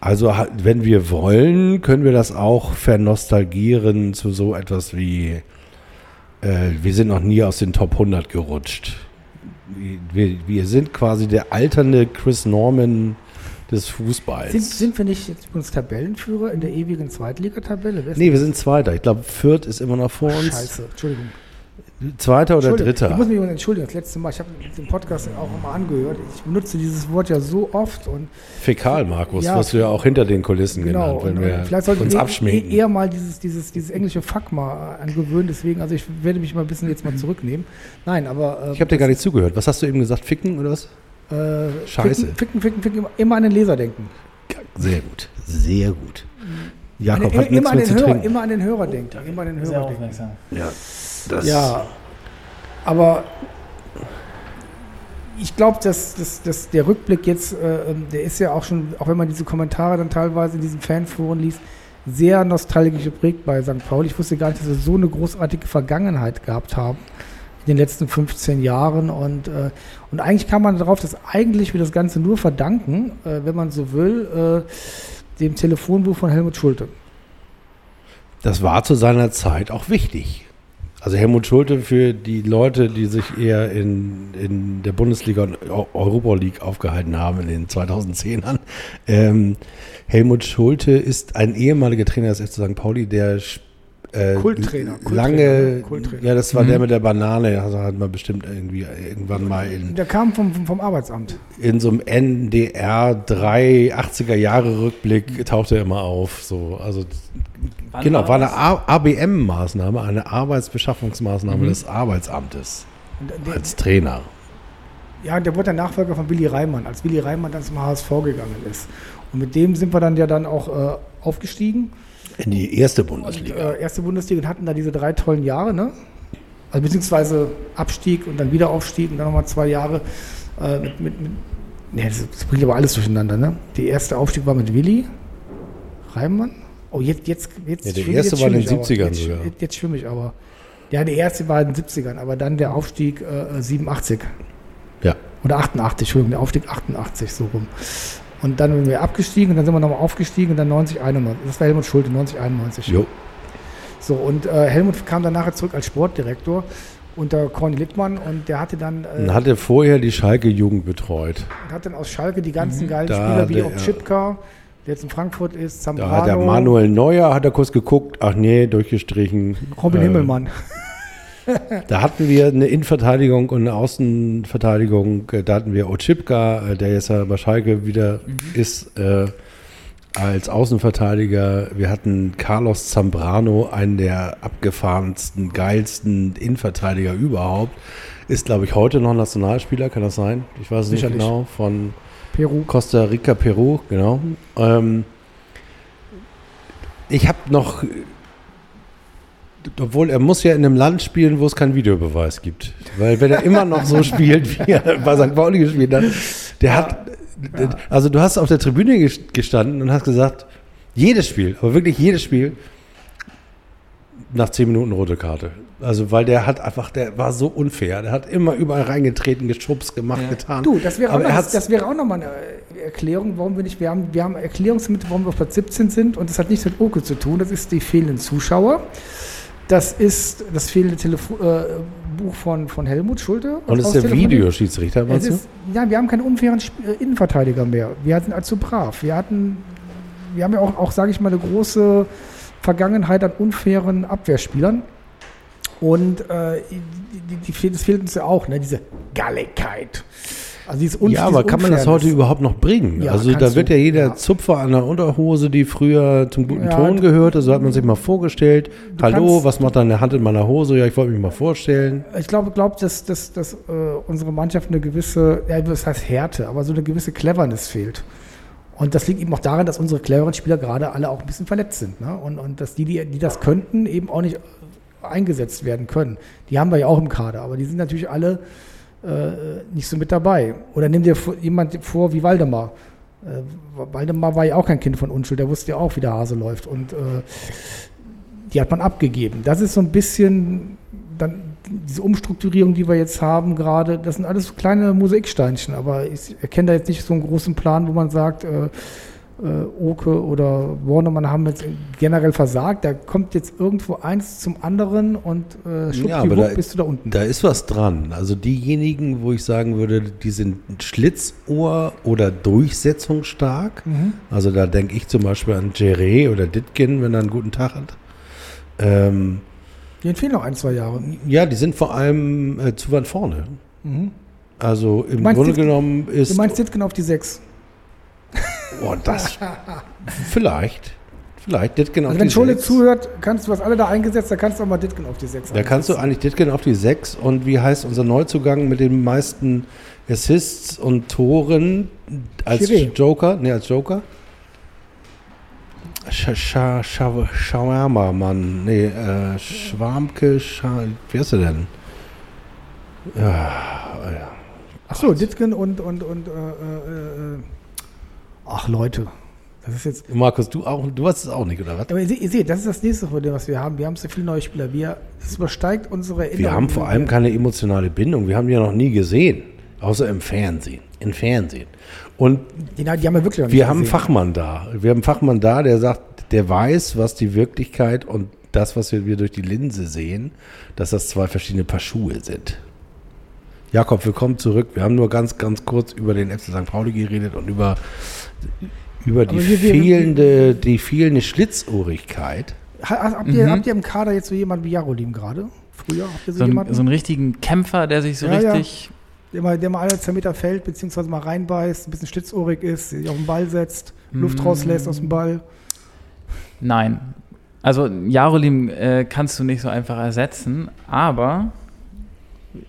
Also wenn wir wollen, können wir das auch vernostalgieren zu so etwas wie, äh, wir sind noch nie aus den Top 100 gerutscht. Wir, wir sind quasi der alternde Chris Norman des Fußballs. Sind, sind wir nicht jetzt übrigens Tabellenführer in der ewigen Zweitligatabelle? Nee, wir sind Zweiter. Ich glaube, Fürth ist immer noch vor uns. Scheiße, Entschuldigung. Zweiter oder Dritter? Ich muss mich entschuldigen, das letzte Mal, ich habe den Podcast auch immer angehört. Ich benutze dieses Wort ja so oft und Fäkal, Markus, Ja. was du ja auch hinter den Kulissen genau. genannt, wenn und, wir vielleicht sollte uns ich eh- abschminken. eh- eher mal dieses, dieses, dieses englische Fuck mal angewöhnen. Deswegen, also ich werde mich mal ein bisschen jetzt mal zurücknehmen. Nein, aber äh, ich habe dir gar nicht zugehört. Was hast du eben gesagt? Ficken oder was? äh, Scheiße. Ficken, ficken, ficken, ficken, immer an den Leser denken. Sehr gut. Sehr gut. An Jakob den, hat immer, nichts an den zu Hörer, trinken. immer an den Hörer denken. Immer an den Sehr Hörer denken. aufmerksam. Ja, das Ja, aber ich glaube, dass, dass, dass der Rückblick jetzt, äh, ähm, der ist ja auch schon, auch wenn man diese Kommentare dann teilweise in diesen Fanforen liest, sehr nostalgisch geprägt bei St. Pauli. Ich wusste gar nicht, dass wir so eine großartige Vergangenheit gehabt haben in den letzten 15 Jahren. Und, äh, und eigentlich kann man darauf das eigentlich wir das Ganze nur verdanken, äh, wenn man so will, äh, dem Telefonbuch von Helmut Schulte. Das war zu seiner Zeit auch wichtig. Also Helmut Schulte für die Leute, die sich eher in, in der Bundesliga und Eu- Europa League aufgehalten haben in den 2010ern. Ähm, Helmut Schulte ist ein ehemaliger Trainer des FC St. Pauli, der äh, Kulttrainer, Kulttrainer, lange, Kulttrainer. ja, das war Mhm. der mit der Banane, also hat man bestimmt irgendwie irgendwann mal in, Der kam vom, vom, vom Arbeitsamt. in so einem NDR 3 80er Jahre Rückblick taucht er immer auf. So, also Wann genau, war eine ABM-Maßnahme, eine Arbeitsbeschaffungsmaßnahme Mhm. des Arbeitsamtes Und der, als Trainer. Ja, der wurde der Nachfolger von Willi Reimann, als Willi Reimann dann zum HSV gegangen ist. Und mit dem sind wir dann ja dann auch äh, aufgestiegen. In die erste Und, Bundesliga. äh, erste Bundesliga und hatten da diese drei tollen Jahre, ne? Also beziehungsweise Abstieg und dann wieder Aufstieg und dann nochmal zwei Jahre äh, mit, mit, mit ne, das, das bringt aber alles durcheinander, ne? Der erste Aufstieg war mit Willi Reimann. Oh, jetzt, jetzt, jetzt. Ja, der schwimme- erste jetzt war in den schwimme ich 70ern aber. jetzt, sogar. Jetzt, jetzt schwimme ich aber. Ja, der erste war in den 70ern, aber dann der Aufstieg äh, 87. ja. Oder 88, Entschuldigung, der Aufstieg 88, so rum. Und dann sind wir abgestiegen und dann sind wir nochmal aufgestiegen und dann 90, 91. Das war Helmut Schulte, 90, 91. Jo. So, und äh, Helmut kam dann nachher zurück als Sportdirektor unter Corny Littmann und der hatte dann, äh, Und hatte vorher die Schalke-Jugend betreut. hat dann aus Schalke die ganzen geilen Da Spieler wie der- auch Chipka, der jetzt in Frankfurt ist, Da hat der Zambrano, Manuel Neuer, hat er kurz geguckt, ach nee, durchgestrichen. Robin Äh, Himmelmann. Da hatten wir eine Innenverteidigung und eine Außenverteidigung. Äh, Da hatten wir Ochipka, äh, der jetzt ja bei Schalke wieder ist, äh, als Außenverteidiger. Wir hatten Carlos Zambrano, einen der abgefahrensten, geilsten Innenverteidiger überhaupt. Ist, glaube ich, heute noch Nationalspieler, kann das sein? Ich weiß es nicht Sicherlich. genau. Von Peru. Costa Rica, Peru, genau. Ähm, ich habe noch, obwohl er muss ja in einem Land spielen, wo es keinen Videobeweis gibt. Weil wenn er immer noch so spielt, wie er bei St. Pauli gespielt hat, der hat, also du hast auf der Tribüne ges- gestanden und hast gesagt, jedes Spiel, aber wirklich jedes Spiel, nach zehn Minuten rote Karte. Also weil der hat einfach, der war so unfair. Der hat immer überall reingetreten, geschubst, gemacht, Ja. getan. Du, das wäre auch, noch, das, wäre auch nochmal eine Erklärung, warum wir nicht, wir haben, wir haben Erklärungsmittel, warum wir auf Platz 17 sind und das hat nichts mit Oke zu tun, das ist die fehlenden Zuschauer. Das ist das fehlende Telefo äh, Buch von, von Helmut Schulte. Und ist der Videoschiedsrichter, meinst du? ist, ja, wir haben keine unfairen Sp äh, Innenverteidiger mehr. Wir sind allzu brav. Wir hatten, wir haben ja auch, auch sage ich mal, eine große Vergangenheit an unfairen Abwehrspielern. Und äh, die, die, die das fehlt uns ja auch, ne? diese Galligkeit. Also Unf Ja, aber kann man das heute überhaupt noch bringen? Ja, also da wird ja jeder Ja. Zupfer an der Unterhose, die früher zum guten Ja, Ton gehörte, so hat man sich mal vorgestellt. Hallo, was macht deine Hand in meiner Hose? Ja, ich wollte mich mal vorstellen. Ich glaube, glaub, dass, dass, dass äh, unsere Mannschaft eine gewisse, ja, das heißt Härte, aber so eine gewisse Cleverness fehlt. Und das liegt eben auch daran, dass unsere cleveren Spieler gerade alle auch ein bisschen verletzt sind. Ne? Und, und dass die, die, die das könnten, eben auch nicht eingesetzt werden können. Die haben wir ja auch im Kader, aber die sind natürlich alle äh, nicht so mit dabei. Oder nimm dir jemand vor wie Waldemar. Äh, Waldemar war ja auch kein Kind von Unschuld, der wusste ja auch, wie der Hase läuft. Und äh, die hat man abgegeben. Das ist so ein bisschen dann diese Umstrukturierung, die wir jetzt haben gerade, das sind alles kleine Mosaiksteinchen, aber ich erkenne da jetzt nicht so einen großen Plan, wo man sagt, äh, Oke oder Warnemann haben jetzt generell versagt. Da kommt jetzt irgendwo eins zum anderen und äh, ja, aber da, bist du da unten. Da ist was dran. Also diejenigen, wo ich sagen würde, die sind Schlitzohr oder durchsetzungsstark. Mhm. Also da denke ich zum Beispiel an Jerry oder Ditkin, wenn er einen guten Tag hat. Ähm, Denen fehlen noch ein, zwei Jahre. Ja, die sind vor allem äh, zu weit vorne. Mhm. Also im Grunde Ditkin, genommen ist. Du meinst Ditkin auf die sechs? Oh, das. vielleicht. Vielleicht Ditgen also auf wenn die Schule 6. zuhört, kannst du was alle da eingesetzt, da kannst du auch mal Ditgen auf die 6 Da kannst du eigentlich Ditgen auf die 6 und wie heißt unser Neuzugang mit den meisten Assists und Toren als Chiré. Joker? Ne, als Joker? Shawarma, Mann. Nee, äh, Schwarmke, Scha wie heißt er denn? Ja, ja. Achso, Ditgen und, und, und äh, äh, äh Ach Leute, das ist jetzt. Markus, du auch, du hast es auch nicht, oder was? Aber ihr, ihr seht, das ist das nächste Problem, was wir haben. Wir haben so viele neue Spieler. Wir, das übersteigt unsere Erinnerung. Wir haben vor allem keine emotionale Bindung. Wir haben die ja noch nie gesehen. Außer im Fernsehen. Im Fernsehen. Und die, die haben wir wirklich noch Wir haben einen Fachmann da. Wir haben einen Fachmann da, der sagt, der weiß, was die Wirklichkeit und das, was wir durch die Linse sehen, dass das zwei verschiedene Paar Schuhe sind. Jakob, willkommen zurück. Wir haben nur ganz, ganz kurz über den FC St. Pauli geredet und über über die wir, fehlende, die fehlende Schlitzohrigkeit. Habt ihr, mhm. habt ihr im Kader jetzt so jemanden wie Jarolim gerade? Früher habt ihr so, so, jemanden? so einen richtigen Kämpfer, der sich so ja, richtig. Ja. Der mal, der mal alle zwei Meter fällt, beziehungsweise mal reinbeißt, ein bisschen schlitzohrig ist, sich auf den Ball setzt, mhm. Luft rauslässt aus dem Ball. Nein. Also Jarolim äh, kannst du nicht so einfach ersetzen, aber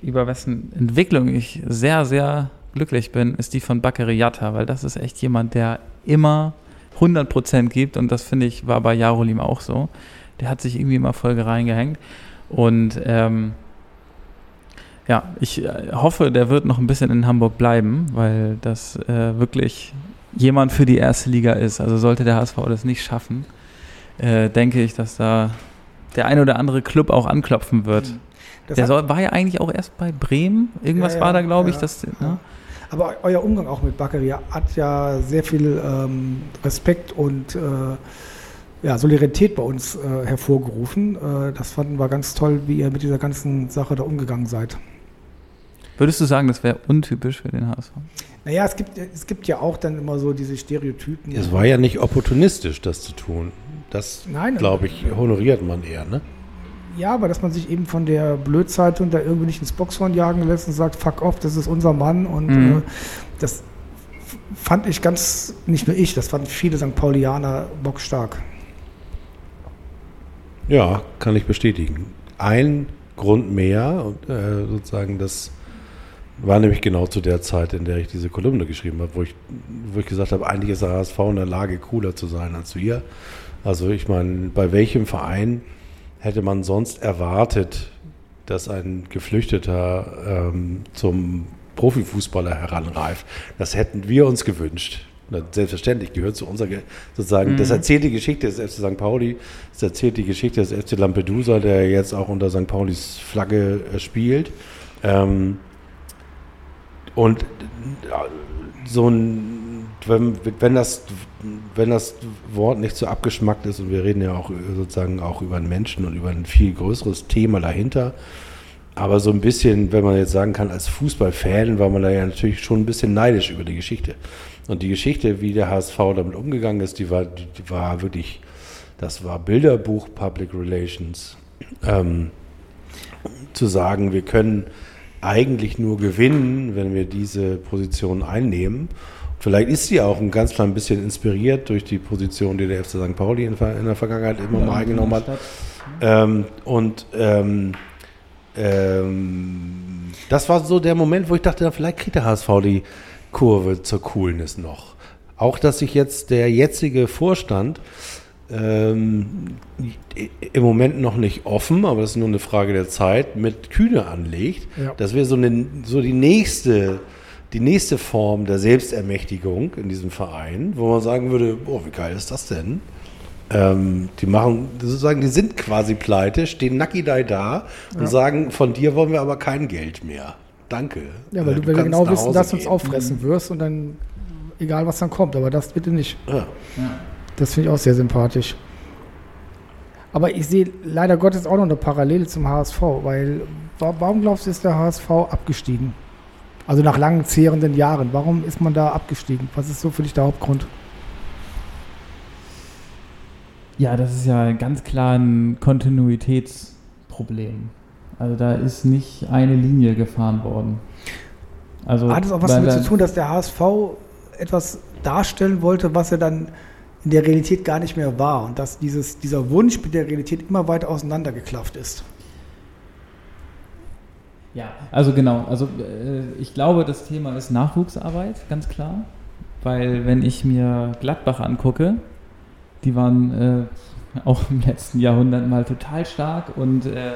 über wessen Entwicklung ich sehr, sehr glücklich bin, ist die von Bakary Yatta, weil das ist echt jemand, der immer 100% gibt und das finde ich war bei Jarolim auch so. Der hat sich irgendwie immer voll reingehängt und ähm, ja, ich äh, hoffe, der wird noch ein bisschen in Hamburg bleiben, weil das äh, wirklich jemand für die erste Liga ist. Also sollte der HSV das nicht schaffen, äh, denke ich, dass da der ein oder andere Club auch anklopfen wird. Das der soll, war ja eigentlich auch erst bei Bremen. Irgendwas ja, ja, war da, glaube ich. Das, ne? Aber euer Umgang auch mit Bakary hat ja sehr viel ähm, Respekt und äh, ja, Solidarität bei uns äh, hervorgerufen. Äh, das fanden wir ganz toll, wie ihr mit dieser ganzen Sache da umgegangen seid. Würdest du sagen, das wäre untypisch für den HSV? Naja, es gibt, es gibt ja auch dann immer so diese Stereotypen. Es war ja nicht opportunistisch, das zu tun. Das, glaube ich, honoriert man eher, ne? Ja, aber dass man sich eben von der Blödzeitung da irgendwie nicht ins Boxhorn jagen lässt und sagt, fuck off, das ist unser Mann. Und mhm. äh, das fand ich ganz, nicht nur ich, das fanden viele St. Paulianer bockstark. Ja, kann ich bestätigen. Ein Grund mehr, äh, sozusagen, das war nämlich genau zu der Zeit, in der ich diese Kolumne geschrieben habe, wo ich, wo ich gesagt habe, eigentlich ist der HSV in der Lage, cooler zu sein als wir. Also ich meine, bei welchem Verein hätte man sonst erwartet, dass ein Geflüchteter ähm, zum Profifußballer heranreift. Das hätten wir uns gewünscht. Selbstverständlich gehört zu unserer, sozusagen, mhm. das erzählt die Geschichte des FC St. Pauli, das erzählt die Geschichte des FC Lampedusa, der jetzt auch unter St. Paulis Flagge äh, spielt. Ähm, und so ein, wenn, wenn, das, wenn das Wort nicht so abgeschmackt ist und wir reden ja auch sozusagen auch über einen Menschen und über ein viel größeres Thema dahinter, aber so ein bisschen, wenn man jetzt sagen kann, als Fußballfan war man da ja natürlich schon ein bisschen neidisch über die Geschichte. Und die Geschichte, wie der HSV damit umgegangen ist, die war, die war wirklich, das war Bilderbuch Public Relations. Ähm, zu sagen, wir können eigentlich nur gewinnen, wenn wir diese Position einnehmen. Vielleicht ist sie auch ein ganz klein bisschen inspiriert durch die Position, die der FC St. Pauli in, der Vergangenheit immer ja, mal eingenommen hat. Ähm, und ähm, ähm, das war so der Moment, wo ich dachte, vielleicht kriegt der HSV die Kurve zur Coolness noch. Auch, dass sich jetzt der jetzige Vorstand ähm, im Moment noch nicht offen, aber das ist nur eine Frage der Zeit, mit Kühne anlegt. Ja. Das wäre so, so die nächste die nächste Form der Selbstermächtigung in diesem Verein, wo man sagen würde, oh, wie geil ist das denn? Ähm, die machen, sozusagen, die sind quasi pleite, stehen nackidei da und Ja. sagen, von dir wollen wir aber kein Geld mehr. Danke. Ja, weil Äh, du, weil wir genau wissen, dass du uns auffressen wirst und dann, egal was dann kommt, aber das bitte nicht. Ja. Das finde ich auch sehr sympathisch. Aber ich sehe leider Gottes auch noch eine Parallele zum HSV, weil wa- warum glaubst du, ist der HSV abgestiegen? Also nach langen, zehrenden Jahren. Warum ist man da abgestiegen? Was ist so für dich der Hauptgrund? Ja, das ist ja ganz klar ein Kontinuitätsproblem. Also da ist nicht eine Linie gefahren worden. Also Hat es auch was damit da- zu tun, dass der HSV etwas darstellen wollte, was er dann in der Realität gar nicht mehr war und dass dieses, dieser Wunsch mit der Realität immer weiter auseinandergeklafft ist? Ja, also genau. Also äh, ich glaube, das Thema ist Nachwuchsarbeit, ganz klar. Weil wenn ich mir Gladbach angucke, die waren äh, auch im letzten Jahrhundert mal total stark und äh,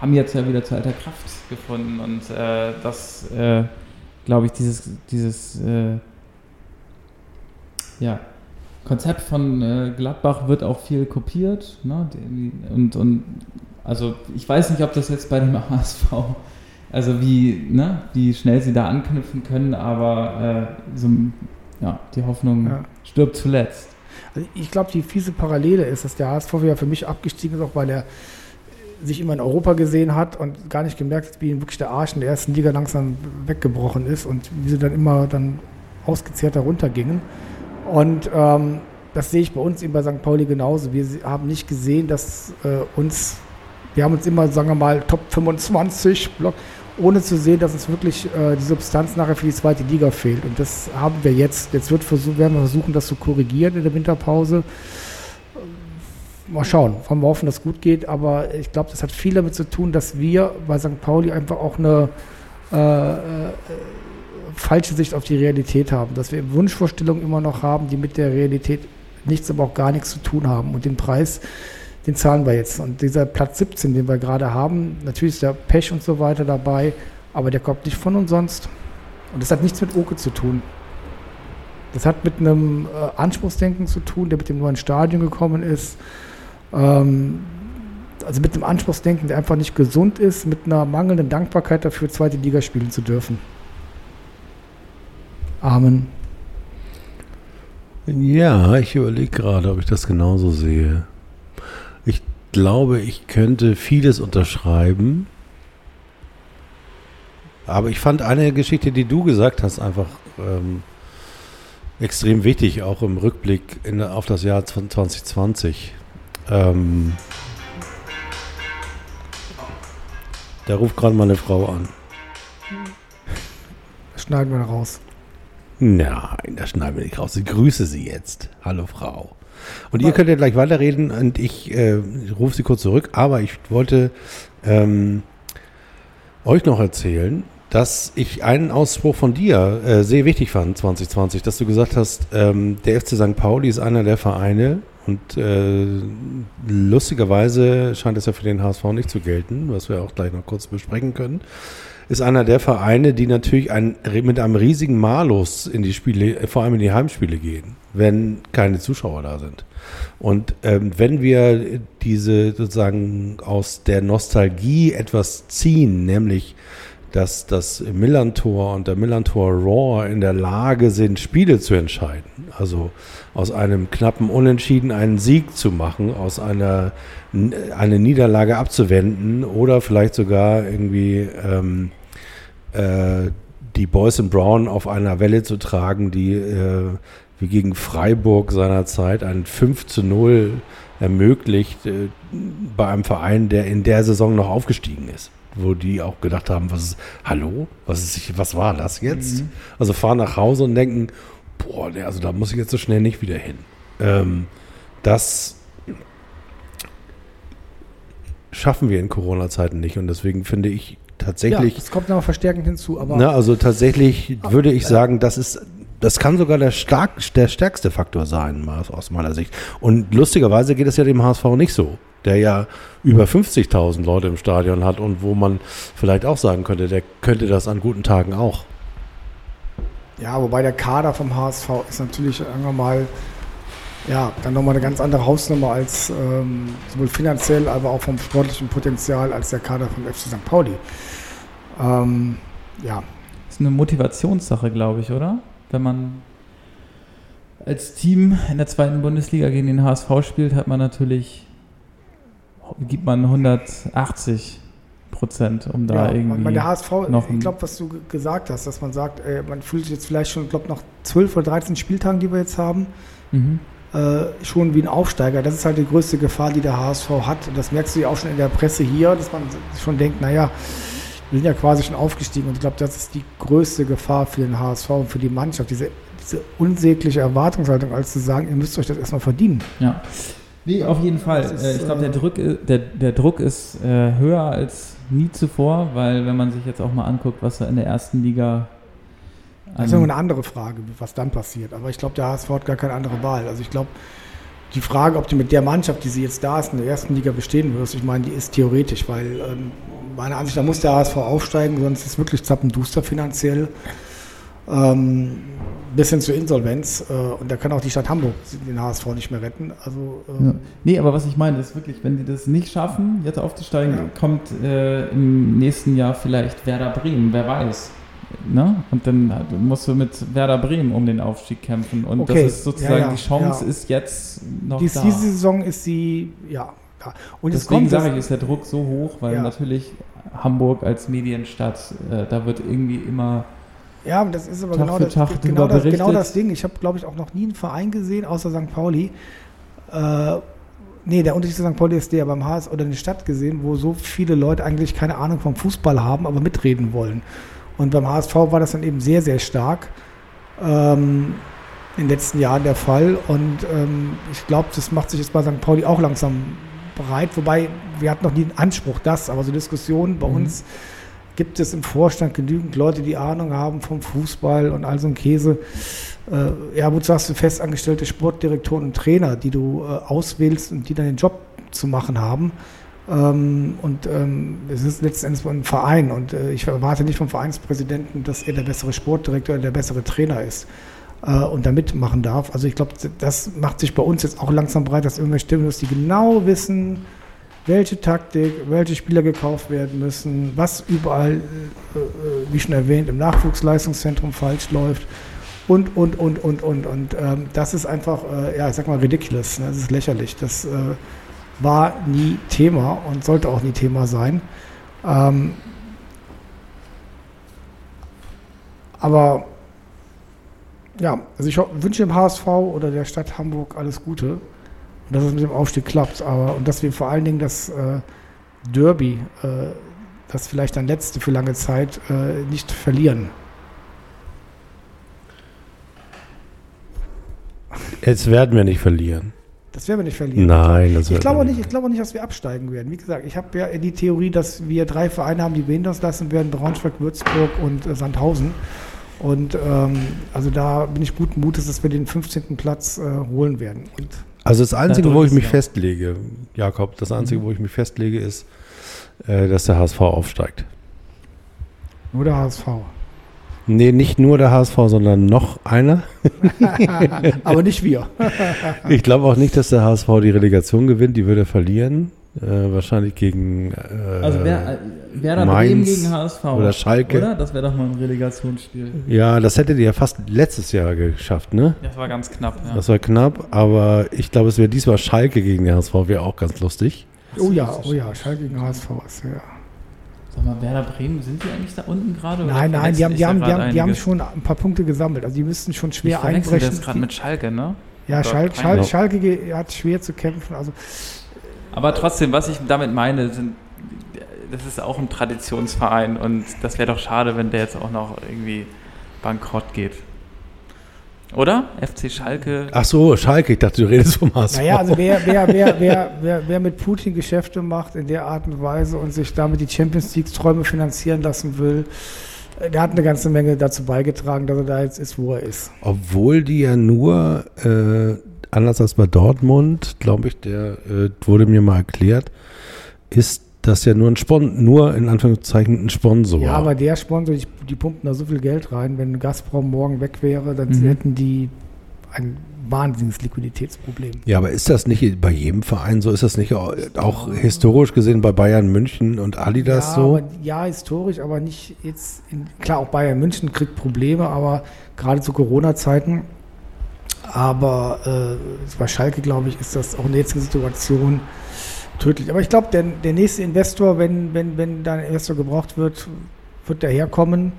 haben jetzt ja wieder zu alter Kraft gefunden. Und äh, das, äh, glaube ich, dieses, dieses äh, ja, Konzept von Gladbach wird auch viel kopiert. Ne? Und, und also ich weiß nicht, ob das jetzt bei dem HSV also wie, ne, wie schnell sie da anknüpfen können, aber äh, so, ja, die Hoffnung Ja. stirbt zuletzt. Also ich glaube, die fiese Parallele ist, dass der HSV ja für mich abgestiegen ist, auch weil er sich immer in Europa gesehen hat und gar nicht gemerkt hat, wie ihm wirklich der Arsch in der ersten Liga langsam weggebrochen ist und wie sie dann immer dann ausgezehrt darunter gingen. Und ähm, das sehe ich bei uns eben bei St. Pauli genauso. Wir haben nicht gesehen, dass äh, uns, wir haben uns immer, sagen wir mal, Top 25 Block, ohne zu sehen, dass uns wirklich äh, die Substanz nachher für die zweite Liga fehlt. Und das haben wir jetzt. Jetzt wird versuch, werden wir versuchen, das zu korrigieren in der Winterpause. Mal schauen, wollen wir hoffen, dass es gut geht. Aber ich glaube, das hat viel damit zu tun, dass wir bei St. Pauli einfach auch eine äh, äh, falsche Sicht auf die Realität haben. Dass wir Wunschvorstellungen immer noch haben, die mit der Realität nichts, aber auch gar nichts zu tun haben. Und den Preis, den zahlen wir jetzt. Und dieser Platz 17, den wir gerade haben, natürlich ist der Pech und so weiter dabei, aber der kommt nicht von umsonst. Und das hat nichts mit Oke zu tun. Das hat mit einem äh, Anspruchsdenken zu tun, der mit dem neuen Stadion gekommen ist. Ähm, also mit einem Anspruchsdenken, der einfach nicht gesund ist, mit einer mangelnden Dankbarkeit dafür, zweite Liga spielen zu dürfen. Amen. Ja, ich überlege gerade, ob ich das genauso sehe. Ich glaube, ich könnte vieles unterschreiben. Aber ich fand eine Geschichte, die du gesagt hast, einfach ähm, extrem wichtig, auch im Rückblick in, auf das Jahr 2020. Ähm, da ruft gerade meine Frau an. Schneiden wir raus. Nein, das schneiden wir nicht raus. Ich grüße Sie jetzt. Hallo Frau. Und ihr könnt ja gleich weiterreden und ich äh, rufe Sie kurz zurück. Aber ich wollte ähm, euch noch erzählen, dass ich einen Ausspruch von dir äh, sehr wichtig fand 2020, dass du gesagt hast, ähm, der FC St. Pauli ist einer der Vereine und äh, lustigerweise scheint es ja für den HSV nicht zu gelten, was wir auch gleich noch kurz besprechen können ist einer der Vereine, die natürlich ein, mit einem riesigen Malus in die Spiele, äh, vor allem in die Heimspiele gehen, wenn keine Zuschauer da sind. Und ähm, wenn wir diese sozusagen aus der Nostalgie etwas ziehen, nämlich dass das Millantor und der Millantor Raw in der Lage sind, Spiele zu entscheiden. Also aus einem knappen Unentschieden einen Sieg zu machen, aus einer eine Niederlage abzuwenden oder vielleicht sogar irgendwie ähm, äh, die Boys in Brown auf einer Welle zu tragen, die äh, wie gegen Freiburg seinerzeit ein 5 zu 0 ermöglicht äh, bei einem Verein, der in der Saison noch aufgestiegen ist wo die auch gedacht haben, was ist, hallo, was ist, was war das jetzt? Mhm. Also fahren nach Hause und denken, boah, nee, also da muss ich jetzt so schnell nicht wieder hin. Ähm, das schaffen wir in Corona-Zeiten nicht und deswegen finde ich tatsächlich. Ja, das kommt noch verstärkend hinzu, aber. Na, also tatsächlich würde ich sagen, das ist das kann sogar der, stark, der stärkste Faktor sein, aus meiner Sicht. Und lustigerweise geht es ja dem HSV nicht so, der ja über 50.000 Leute im Stadion hat und wo man vielleicht auch sagen könnte, der könnte das an guten Tagen auch. Ja, wobei der Kader vom HSV ist natürlich, sagen wir mal, ja, dann nochmal eine ganz andere Hausnummer als ähm, sowohl finanziell, aber auch vom sportlichen Potenzial als der Kader vom FC St. Pauli. Ähm, ja. Das ist eine Motivationssache, glaube ich, oder? Wenn man als Team in der zweiten Bundesliga gegen den HSV spielt, hat man natürlich, gibt man 180 Prozent, um da ja, irgendwie. Und der HSV, noch ich glaube, was du gesagt hast, dass man sagt, ey, man fühlt sich jetzt vielleicht schon, ich glaube, nach 12 oder 13 Spieltagen, die wir jetzt haben, Mhm. äh, schon wie ein Aufsteiger. Das ist halt die größte Gefahr, die der HSV hat. Und das merkst du ja auch schon in der Presse hier, dass man schon denkt, naja, wir sind ja quasi schon aufgestiegen. Und ich glaube, das ist die größte Gefahr für den HSV und für die Mannschaft, diese, diese unsägliche Erwartungshaltung, als zu sagen, ihr müsst euch das erstmal verdienen. Ja. Nee, auf jeden Fall. Ist, Äh, ich glaube, der, äh, Druck, i- der, der Druck ist äh, höher als nie zuvor, weil wenn man sich jetzt auch mal anguckt, was da in der ersten Liga Das ist ja nur eine andere Frage, was dann passiert. Aber ich glaube, der HSV hat gar keine andere Wahl. Also ich glaube, die Frage, ob du mit der Mannschaft, die sie jetzt da ist, in der ersten Liga bestehen wirst, ich meine, die ist theoretisch, weil ähm, meiner Ansicht nach muss der HSV aufsteigen, sonst ist es wirklich zappenduster finanziell. Ähm, bis hin zur Insolvenz. Äh, und da kann auch die Stadt Hamburg den HSV nicht mehr retten. Also ähm, Ja. Nee, aber was ich meine, ist wirklich, wenn die das nicht schaffen, jetzt aufzusteigen, Ja. kommt äh, im nächsten Jahr vielleicht Werder Bremen, wer weiß. Ne? Und dann hat- musst du mit Werder Bremen um den Aufstieg kämpfen. Und Okay, das ist sozusagen, ja, die Chance ist jetzt noch dies, da. diese Saison ist sie, ja. Und es Deswegen sage ich, ist der Druck so hoch, weil natürlich Hamburg als Medienstadt, äh, da wird irgendwie immer Ja, und das ist aber Tag genau das, Tag genau, das, genau das Ding. Ich habe, glaube ich, auch noch nie einen Verein gesehen, außer St. Pauli. Äh, nee, der Unterschied zu St. Pauli ist der beim HS oder eine Stadt gesehen, wo so viele Leute eigentlich keine Ahnung vom Fußball haben, aber mitreden wollen. Und beim HSV war das dann eben sehr, sehr stark ähm, in den letzten Jahren der Fall. Und ähm, ich glaube, das macht sich jetzt bei St. Pauli auch langsam bereit. Wobei, wir hatten noch nie den Anspruch, das, aber so Diskussionen bei Mhm. uns gibt es im Vorstand genügend Leute, die Ahnung haben vom Fußball und all so ein Käse. Äh, ja, wozu hast du festangestellte Sportdirektoren und Trainer, die du äh, auswählst und die dann den Job zu machen haben? Ähm, und ähm, es ist letzten Endes ein Verein und äh, ich erwarte nicht vom Vereinspräsidenten, dass er der bessere Sportdirektor oder der bessere Trainer ist äh, und da mitmachen darf. Also ich glaube, das macht sich bei uns jetzt auch langsam breit, dass irgendwelche Stimmen, die genau wissen, welche Taktik, welche Spieler gekauft werden müssen, was überall, äh, äh, wie schon erwähnt, im Nachwuchsleistungszentrum falsch läuft und, und, und, und, und. Und ähm, das ist einfach, äh, ja, ich sag mal, ridiculous. Ne? Das ist lächerlich. Das äh, war nie Thema und sollte auch nie Thema sein. Ähm, aber ja, also ich wünsche dem HSV oder der Stadt Hamburg alles Gute und dass es mit dem Aufstieg klappt. Aber und dass wir vor allen Dingen das äh, Derby, äh, das vielleicht dann letzte für lange Zeit, äh, nicht verlieren. Jetzt werden wir nicht verlieren. Das werden wir nicht verlieren. Nein, das Ich glaube wir nicht, ich glaube nicht, dass wir absteigen werden. Wie gesagt, ich habe ja die Theorie, dass wir drei Vereine haben, die uns lassen werden: Braunschweig, Würzburg und äh, Sandhausen. Und ähm, also da bin ich guten Mutes, dass wir den 15. Platz äh, holen werden. Und Also das Einzige, Da wo ich mich du. festlege, Jakob, das Einzige, Mhm. wo ich mich festlege, ist, äh, dass der HSV aufsteigt. nur der HSV. Nee, nicht nur der HSV, sondern noch einer. Aber nicht wir. Ich glaube auch nicht, dass der HSV die Relegation gewinnt, die würde er verlieren. Äh, wahrscheinlich gegen äh, Also wer, Werder Mainz Bremen gegen HSV. oder Schalke. Oder? Das wäre doch mal ein Relegationsspiel. Ja, das hättet ihr ja fast letztes Jahr geschafft, ne? Das war ganz knapp, ja. Das war knapp, aber ich glaube, es wäre diesmal Schalke gegen den HSV, wäre auch ganz lustig. Oh ja, oh ja, Schalke gegen HSV ist ja. Sag mal, Werder Bremen, sind die eigentlich da unten gerade? oder Nein, nein, die haben, die, ich haben, die, haben, die haben schon ein paar Punkte gesammelt. Also die müssten schon Ich schwer verwechsel einbrechen. das gerade mit Schalke, ne? ja, Oder Schal Schal peinlich. Schalke ge- hat schwer zu kämpfen. Also Aber trotzdem, was ich damit meine, sind, das ist auch ein Traditionsverein und das wäre doch schade, wenn der jetzt auch noch irgendwie bankrott geht. Oder? FC Schalke. Ach so, Schalke, ich dachte, du redest vom HSV. Naja, also wer, wer, wer, wer, wer, wer mit Putin Geschäfte macht in der Art und Weise und sich damit die Champions League-Träume finanzieren lassen will, äh, der hat eine ganze Menge dazu beigetragen, dass er da jetzt ist, wo er ist. Obwohl die ja nur, äh, anders als bei Dortmund, glaube ich, der äh, wurde mir mal erklärt, ist das ja nur ein Spon nur in Anführungszeichen ein Sponsor. Ja, aber der Sponsor, die, die pumpen da so viel Geld rein. Wenn Gazprom morgen weg wäre, dann Mhm. hätten die ein wahnsinniges Liquiditätsproblem. Ja, aber ist das nicht bei jedem Verein so? Ist das nicht auch, auch historisch gesehen bei Bayern München und Adidas ja, so? Aber, ja, historisch, aber nicht jetzt. In, klar, auch Bayern München kriegt Probleme, aber gerade zu Corona-Zeiten. Aber äh, bei Schalke, glaube ich, ist das auch in der jetzigen Situation tödlich. Aber ich glaube, der, der nächste Investor, wenn, wenn, wenn da ein Investor gebraucht wird, wird daherkommen.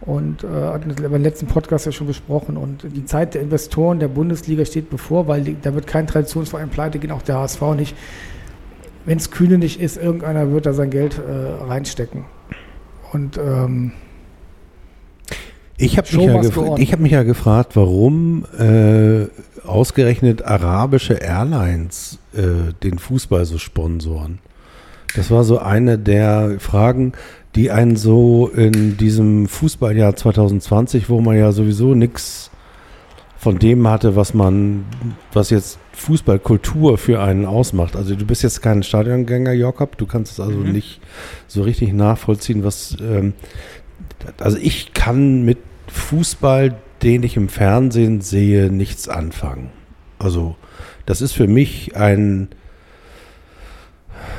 Und äh, hatten wir im letzten Podcast ja schon besprochen. Und die Zeit der Investoren der Bundesliga steht bevor, weil die, da wird kein Traditionsverein pleite gehen, auch der HSV nicht. Wenn es Kühne nicht ist, irgendeiner wird da sein Geld äh, reinstecken. Und ähm, Ich habe mich, ja ich hab mich ja gefragt, warum äh, ausgerechnet arabische Airlines äh, den Fußball so sponsoren. Das war so eine der Fragen, die einen so in diesem Fußballjahr 2020, wo man ja sowieso nichts von dem hatte, was man, was jetzt Fußballkultur für einen ausmacht. Also du bist jetzt kein Stadiongänger, Jakob, du kannst es also Mhm. nicht so richtig nachvollziehen, was ähm, also ich kann mit Fußball, den ich im Fernsehen sehe, nichts anfangen. Also das ist für mich ein,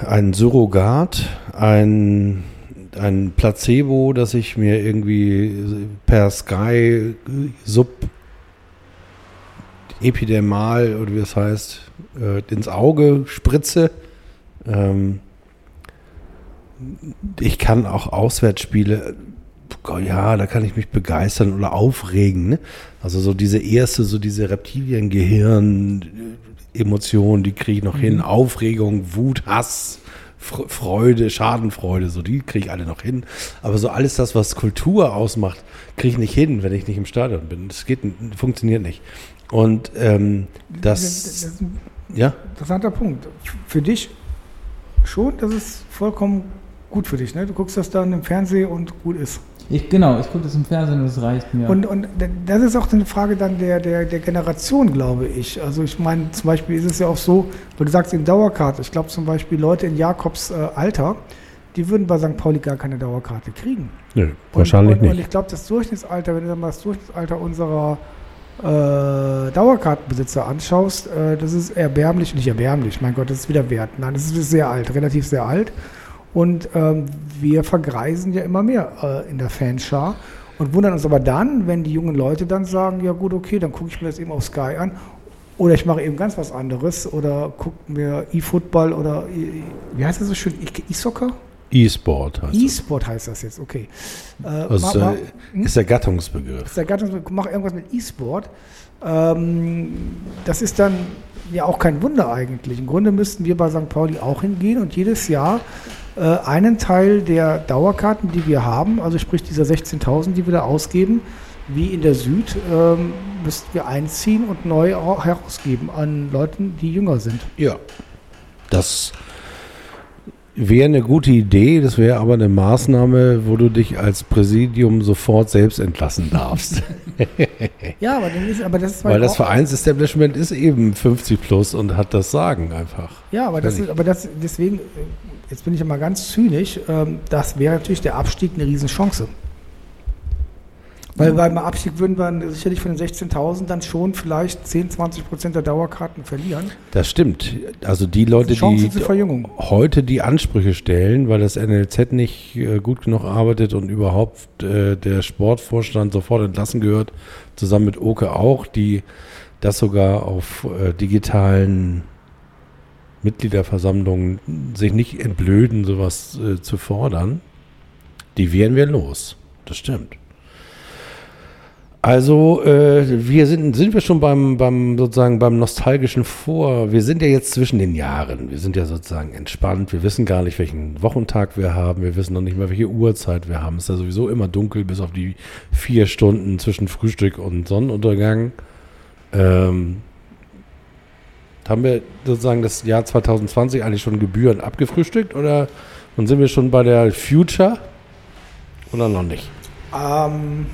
ein Surrogat, ein, ein Placebo, das ich mir irgendwie per Sky sub epidermal oder wie es heißt, äh, ins Auge spritze. Ähm, ich kann auch Auswärtsspiele, ja, da kann ich mich begeistern oder aufregen. Ne? Also so diese erste, so diese Reptiliengehirn-Emotion, die kriege ich noch hin. Aufregung, Wut, Hass, Fr- Freude, Schadenfreude, so die kriege ich alle noch hin. Aber so alles das, was Kultur ausmacht, kriege ich nicht hin, wenn ich nicht im Stadion bin. Das geht, funktioniert nicht. Und ähm, das das, ist ein ja, interessanter Punkt. Für dich schon, das ist vollkommen gut für dich. Ne? Du guckst das dann im Fernsehen und gut ist. Ich, genau, ich gucke das im Fernsehen und es reicht mir. Und, und das ist auch eine Frage dann der, der, der Generation, glaube ich. Also ich meine, zum Beispiel ist es ja auch so, weil du sagst in Dauerkarte, ich glaube zum Beispiel Leute in Jakobs äh, Alter, die würden bei St. Pauli gar keine Dauerkarte kriegen. nö, Und, wahrscheinlich und, Und nicht. ich glaube, das Durchschnittsalter, wenn du dann mal das Durchschnittsalter unserer äh, Dauerkartenbesitzer anschaust, äh, das ist erbärmlich, nicht erbärmlich, mein Gott, das ist wieder wert. Nein, das ist sehr alt, relativ sehr alt. Und ähm, wir vergreisen ja immer mehr äh, in der Fanschar und wundern uns aber dann, wenn die jungen Leute dann sagen, ja gut, okay, dann gucke ich mir das eben auf Sky an. Oder ich mache eben ganz was anderes oder gucke mir E-Football oder E- wie heißt das so schön? E- E-Soccer? E-Sport heißt das. E-Sport heißt das jetzt, okay. Äh, Also, ma- ma- äh, ist der Gattungsbegriff. ist der Gattung, mach irgendwas mit E-Sport. Ähm, das ist dann ja auch kein Wunder eigentlich. Im Grunde müssten wir bei St. Pauli auch hingehen und jedes Jahr äh, einen Teil der Dauerkarten, die wir haben, also sprich dieser 16.000, die wir da ausgeben, wie in der Süd, ähm, müssten wir einziehen und neu au- herausgeben an Leuten, die jünger sind. Ja. Das wäre eine gute Idee, das wäre aber eine Maßnahme, wo du dich als Präsidium sofort selbst entlassen darfst. Ja, aber, ist, aber das ist Weil das auch- Vereinsestablishment ist eben 50 plus und hat das Sagen einfach. Ja, aber das, ist, aber das deswegen, äh, jetzt bin ich ja mal ganz zynisch, ähm, das wäre natürlich der Abstieg eine Riesenchance. Weil beim Abstieg würden wir sicherlich von den 16.000 dann schon vielleicht 10, 20 Prozent der Dauerkarten verlieren. Das stimmt. Also die Leute, Die die heute die Ansprüche stellen, weil das NLZ nicht äh, gut genug arbeitet und überhaupt äh, der Sportvorstand sofort entlassen gehört, zusammen mit Oke auch, die das sogar auf äh, digitalen Mitgliederversammlungen sich nicht entblöden, sowas äh, zu fordern, die wären wir los. Das stimmt. Also, äh, wir sind, sind wir schon beim, beim sozusagen beim nostalgischen Vor. Wir sind ja jetzt zwischen den Jahren. Wir sind ja sozusagen entspannt. Wir wissen gar nicht, welchen Wochentag wir haben. Wir wissen noch nicht mal, welche Uhrzeit wir haben. Es ist ja sowieso immer dunkel, bis auf die vier Stunden zwischen Frühstück und Sonnenuntergang. Ähm, haben wir sozusagen das Jahr 2020 eigentlich schon gebührend abgefrühstückt oder und sind wir schon bei der Future oder noch nicht? Ähm,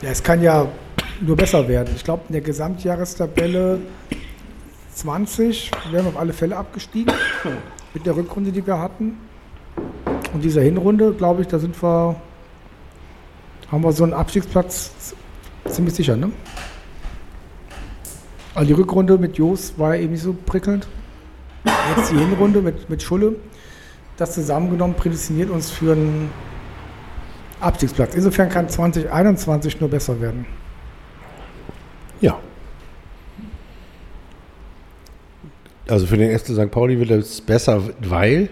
ja, es kann ja nur besser werden. Ich glaube, in der Gesamtjahrestabelle 20 wären wir auf alle Fälle abgestiegen mit der Rückrunde, die wir hatten. Und dieser Hinrunde, glaube ich, da sind wir, haben wir so einen Abstiegsplatz ziemlich sicher, ne? Also die Rückrunde mit Jos war ja eben nicht so prickelnd. Jetzt die Hinrunde mit, mit Schulle. Das zusammengenommen prädestiniert uns für einen Abstiegsplatz. Insofern kann 2021 nur besser werden. Ja. Also für den FC St. Pauli wird es besser, weil,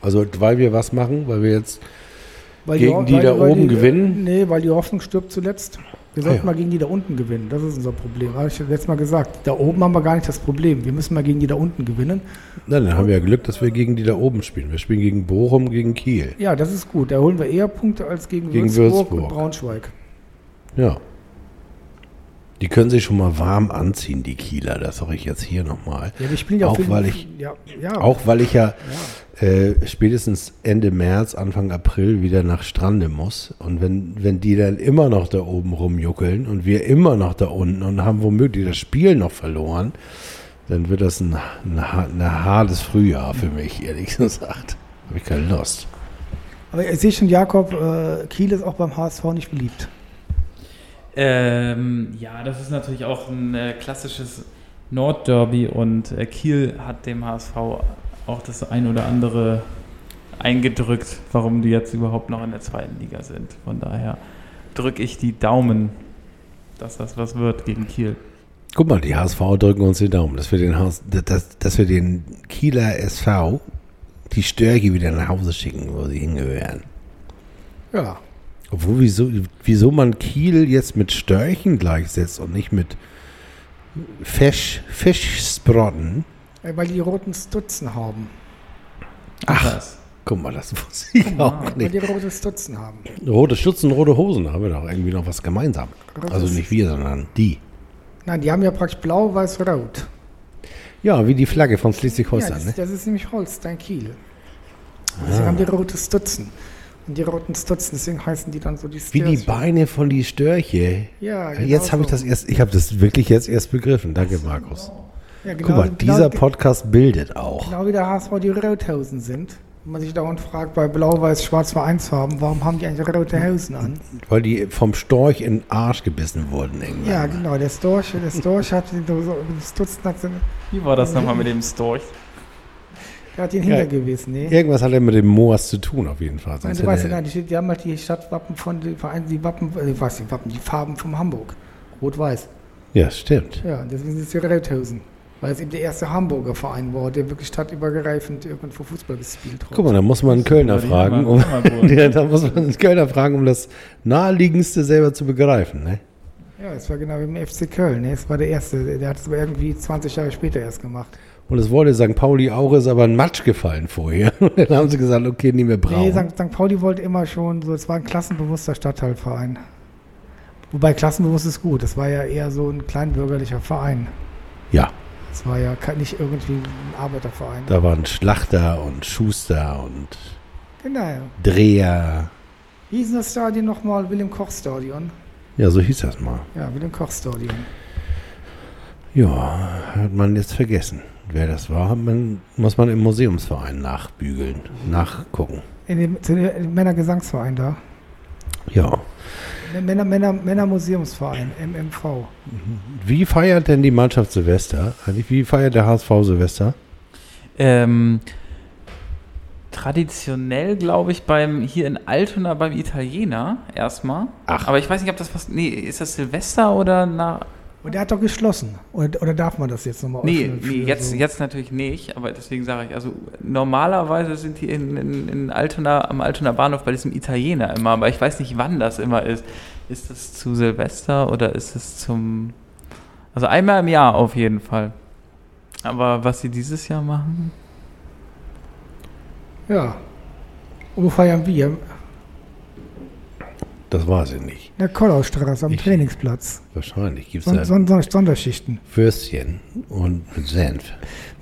also weil wir was machen, weil wir jetzt Weil Gegen die weil- da weil oben die, gewinnen? Nee, weil die Hoffnung stirbt zuletzt. Wir sollten ja. mal gegen die da unten gewinnen. Das ist unser Problem. Habe ich ja letztes Mal gesagt. Da oben haben wir gar nicht das Problem. Wir müssen mal gegen die da unten gewinnen. na, dann haben wir ja Glück, dass wir gegen die da oben spielen. Wir spielen gegen Bochum, gegen Kiel. Ja, das ist gut. Da holen wir eher Punkte als gegen, Gegen Würzburg, Würzburg. und Braunschweig. Ja. Die können sich schon mal warm anziehen, die Kieler. Das sage ich jetzt hier nochmal. Ja, die spielen ja Auch viel- weil ich- Ja, ja. Auch weil ich ja äh, spätestens Ende März, Anfang April wieder nach Strande muss. Und wenn, wenn die dann immer noch da oben rumjuckeln und wir immer noch da unten und haben womöglich das Spiel noch verloren, dann wird das ein, ein, ein hartes Frühjahr für mich, ehrlich gesagt. Habe ich keine Lust. Aber ich sehe schon, Jakob, äh, Kiel ist auch beim HSV nicht beliebt. Ähm, ja, das ist natürlich auch ein äh, klassisches Nordderby und äh, Kiel hat dem HSV auch das ein oder andere eingedrückt, warum die jetzt überhaupt noch in der zweiten Liga sind. Von daher drücke ich die Daumen, dass das was wird gegen Kiel. Guck mal, die HSV drücken uns die Daumen, dass wir den, Haus, dass, dass wir den Kieler SV die Störche wieder nach Hause schicken, wo sie hingehören. Ja. Obwohl, wieso, wieso man Kiel jetzt mit Störchen gleichsetzt und nicht mit Fisch, Fischsprotten. Weil die roten Stutzen haben. Ach, Was? guck mal, das wusste ich auch Weil nicht. die rote Stutzen haben. Rote Stutzen, rote Hosen, haben wir doch irgendwie noch was gemeinsam. Also Rotes- nicht wir, sondern die. Nein, die haben ja praktisch blau, weiß, rot. Ja, wie die Flagge von Ja, Schleswig-Holstein. das, ne? das ist nämlich Holstein Kiel. Deswegen haben die rote Stutzen. Und die roten Stutzen, deswegen heißen die dann so die Wie die Störche. Beine von die Störche. Ja, genau Jetzt habe ich so. das erst, ich habe das wirklich jetzt erst begriffen. Danke, Markus. Ja, Guck mal, dieser genau, Podcast bildet auch. genau wie der HSV die Rothosen sind. Wenn man sich dauernd fragt, bei blau-weiß-schwarz Vereinsfarben, warum haben die eigentlich rote Hosen an? Weil die vom Storch in den Arsch gebissen wurden irgendwann. Ja, genau, der Storch, der Storch hat die, so, Stutzen, hat, den- Wie war das nochmal mit dem Storch? der hat den Ja. hintergewiesen, ne? Irgendwas hat er mit dem Moas zu tun, auf jeden Fall. Nein, Sonst du weißt ja, nein, die, die haben halt die Stadtwappen von den Vereinen, die Wappen, äh, was, die Wappen, die Farben von Hamburg. Rot-Weiß. ja, stimmt. Ja, deswegen sind es die Rothosen. Weil es eben der erste Hamburger Verein war, der wirklich stadtübergreifend irgendwo Fußball gespielt hat. Guck mal, da muss man einen Kölner fragen, um, ja, da muss man einen Kölner fragen, um das naheliegendste selber zu begreifen. Ne? Ja, es war genau wie im FC Köln. Ne? Es war der erste, der- hat es aber irgendwie 20 Jahre später erst gemacht. Und es wurde St. Pauli auch, ist aber ein Matsch gefallen vorher. Und dann haben sie gesagt, okay, nie mehr braun. Nee, St. St. Pauli wollte immer schon so, es war ein klassenbewusster Stadtteilverein. Wobei klassenbewusst ist gut, das war ja eher so ein kleinbürgerlicher Verein. ja, Es war ja nicht irgendwie ein Arbeiterverein. da waren Schlachter und Schuster und Genau. Dreher. Wie hieß das Stadion nochmal? William-Koch-Stadion. Ja, so hieß das mal. Ja, William-Koch-Stadion. Ja, hat man jetzt vergessen. Wer das war, man, muss man im Museumsverein nachbügeln, nachgucken. In dem, dem Männergesangsverein da. Ja. Männer, Männer, Männermuseumsverein, MMV. Wie feiert denn die Mannschaft Silvester? Eigentlich, wie feiert der HSV Silvester? Ähm, traditionell, glaube ich, beim hier in Altona beim Italiener erstmal. Ach. Aber ich weiß nicht, ob das was. Nee, ist das Silvester oder nach. Und der hat doch geschlossen. Oder, oder darf man das jetzt nochmal Nee, öffnen nee jetzt, so- jetzt natürlich nicht, aber deswegen sage ich, also normalerweise sind die in, in, in Altona, am Altona Bahnhof bei diesem Italiener immer, aber ich weiß nicht, wann das immer ist. Ist das zu Silvester oder ist es zum. Also einmal im Jahr auf jeden Fall. Aber was sie dieses Jahr machen? Ja. Und wo feiern wir? Das weiß ich nicht. In der Kollaustraße am Ich- Trainingsplatz. Wahrscheinlich gibt es da Son, Son, Sonderschichten. Würstchen und mit Senf.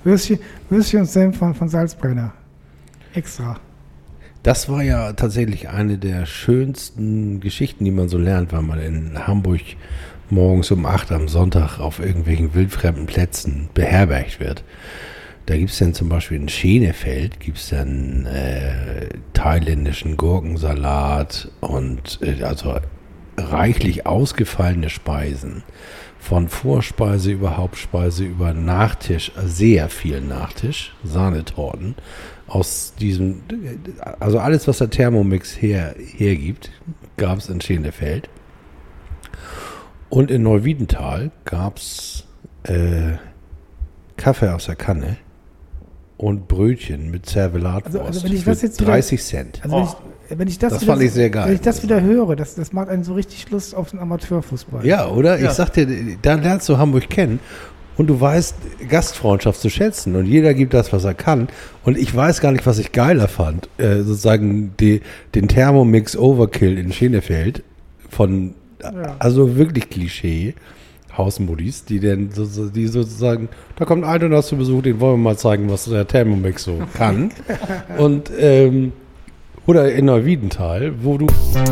Würstchen, Würstchen und Senf von, von Salzbrenner. Extra. Das war ja tatsächlich eine der schönsten Geschichten, die man so lernt, weil man in Hamburg morgens um 8 am Sonntag auf irgendwelchen wildfremden Plätzen beherbergt wird. Da gibt es dann zum Beispiel in Schenefeld gibt es dann äh, thailändischen Gurkensalat und äh, also reichlich ausgefallene Speisen. Von Vorspeise über Hauptspeise über Nachtisch, sehr viel Nachtisch, Sahnetorten. Aus diesem, also alles, was der Thermomix her, hergibt, gab es in Schenefeld. Und in Neuwiedental gab es äh, Kaffee aus der Kanne und Brötchen mit Zervelatwurst Also- also wenn ich für das jetzt wieder- 30 Cent. Also wenn, ich, wenn ich das, Das wieder, fand ich sehr geil. Wenn ich das wieder höre, das, das macht einen so richtig Lust auf den Amateurfußball. Ja, oder? Ja. Ich sag dir, da lernst du Hamburg kennen und du weißt Gastfreundschaft zu schätzen und jeder gibt das, was er kann. Und ich weiß gar nicht, was ich geiler fand. Äh, sozusagen die, den Thermomix Overkill in Schenefeld von, Ja. also wirklich Klischee. Hausmodis, die denn die sozusagen, da kommt ein und hast zu Besuch, den wollen wir mal zeigen, was der Thermomix so kann. und ähm, oder in Neuwiedental, wo du St.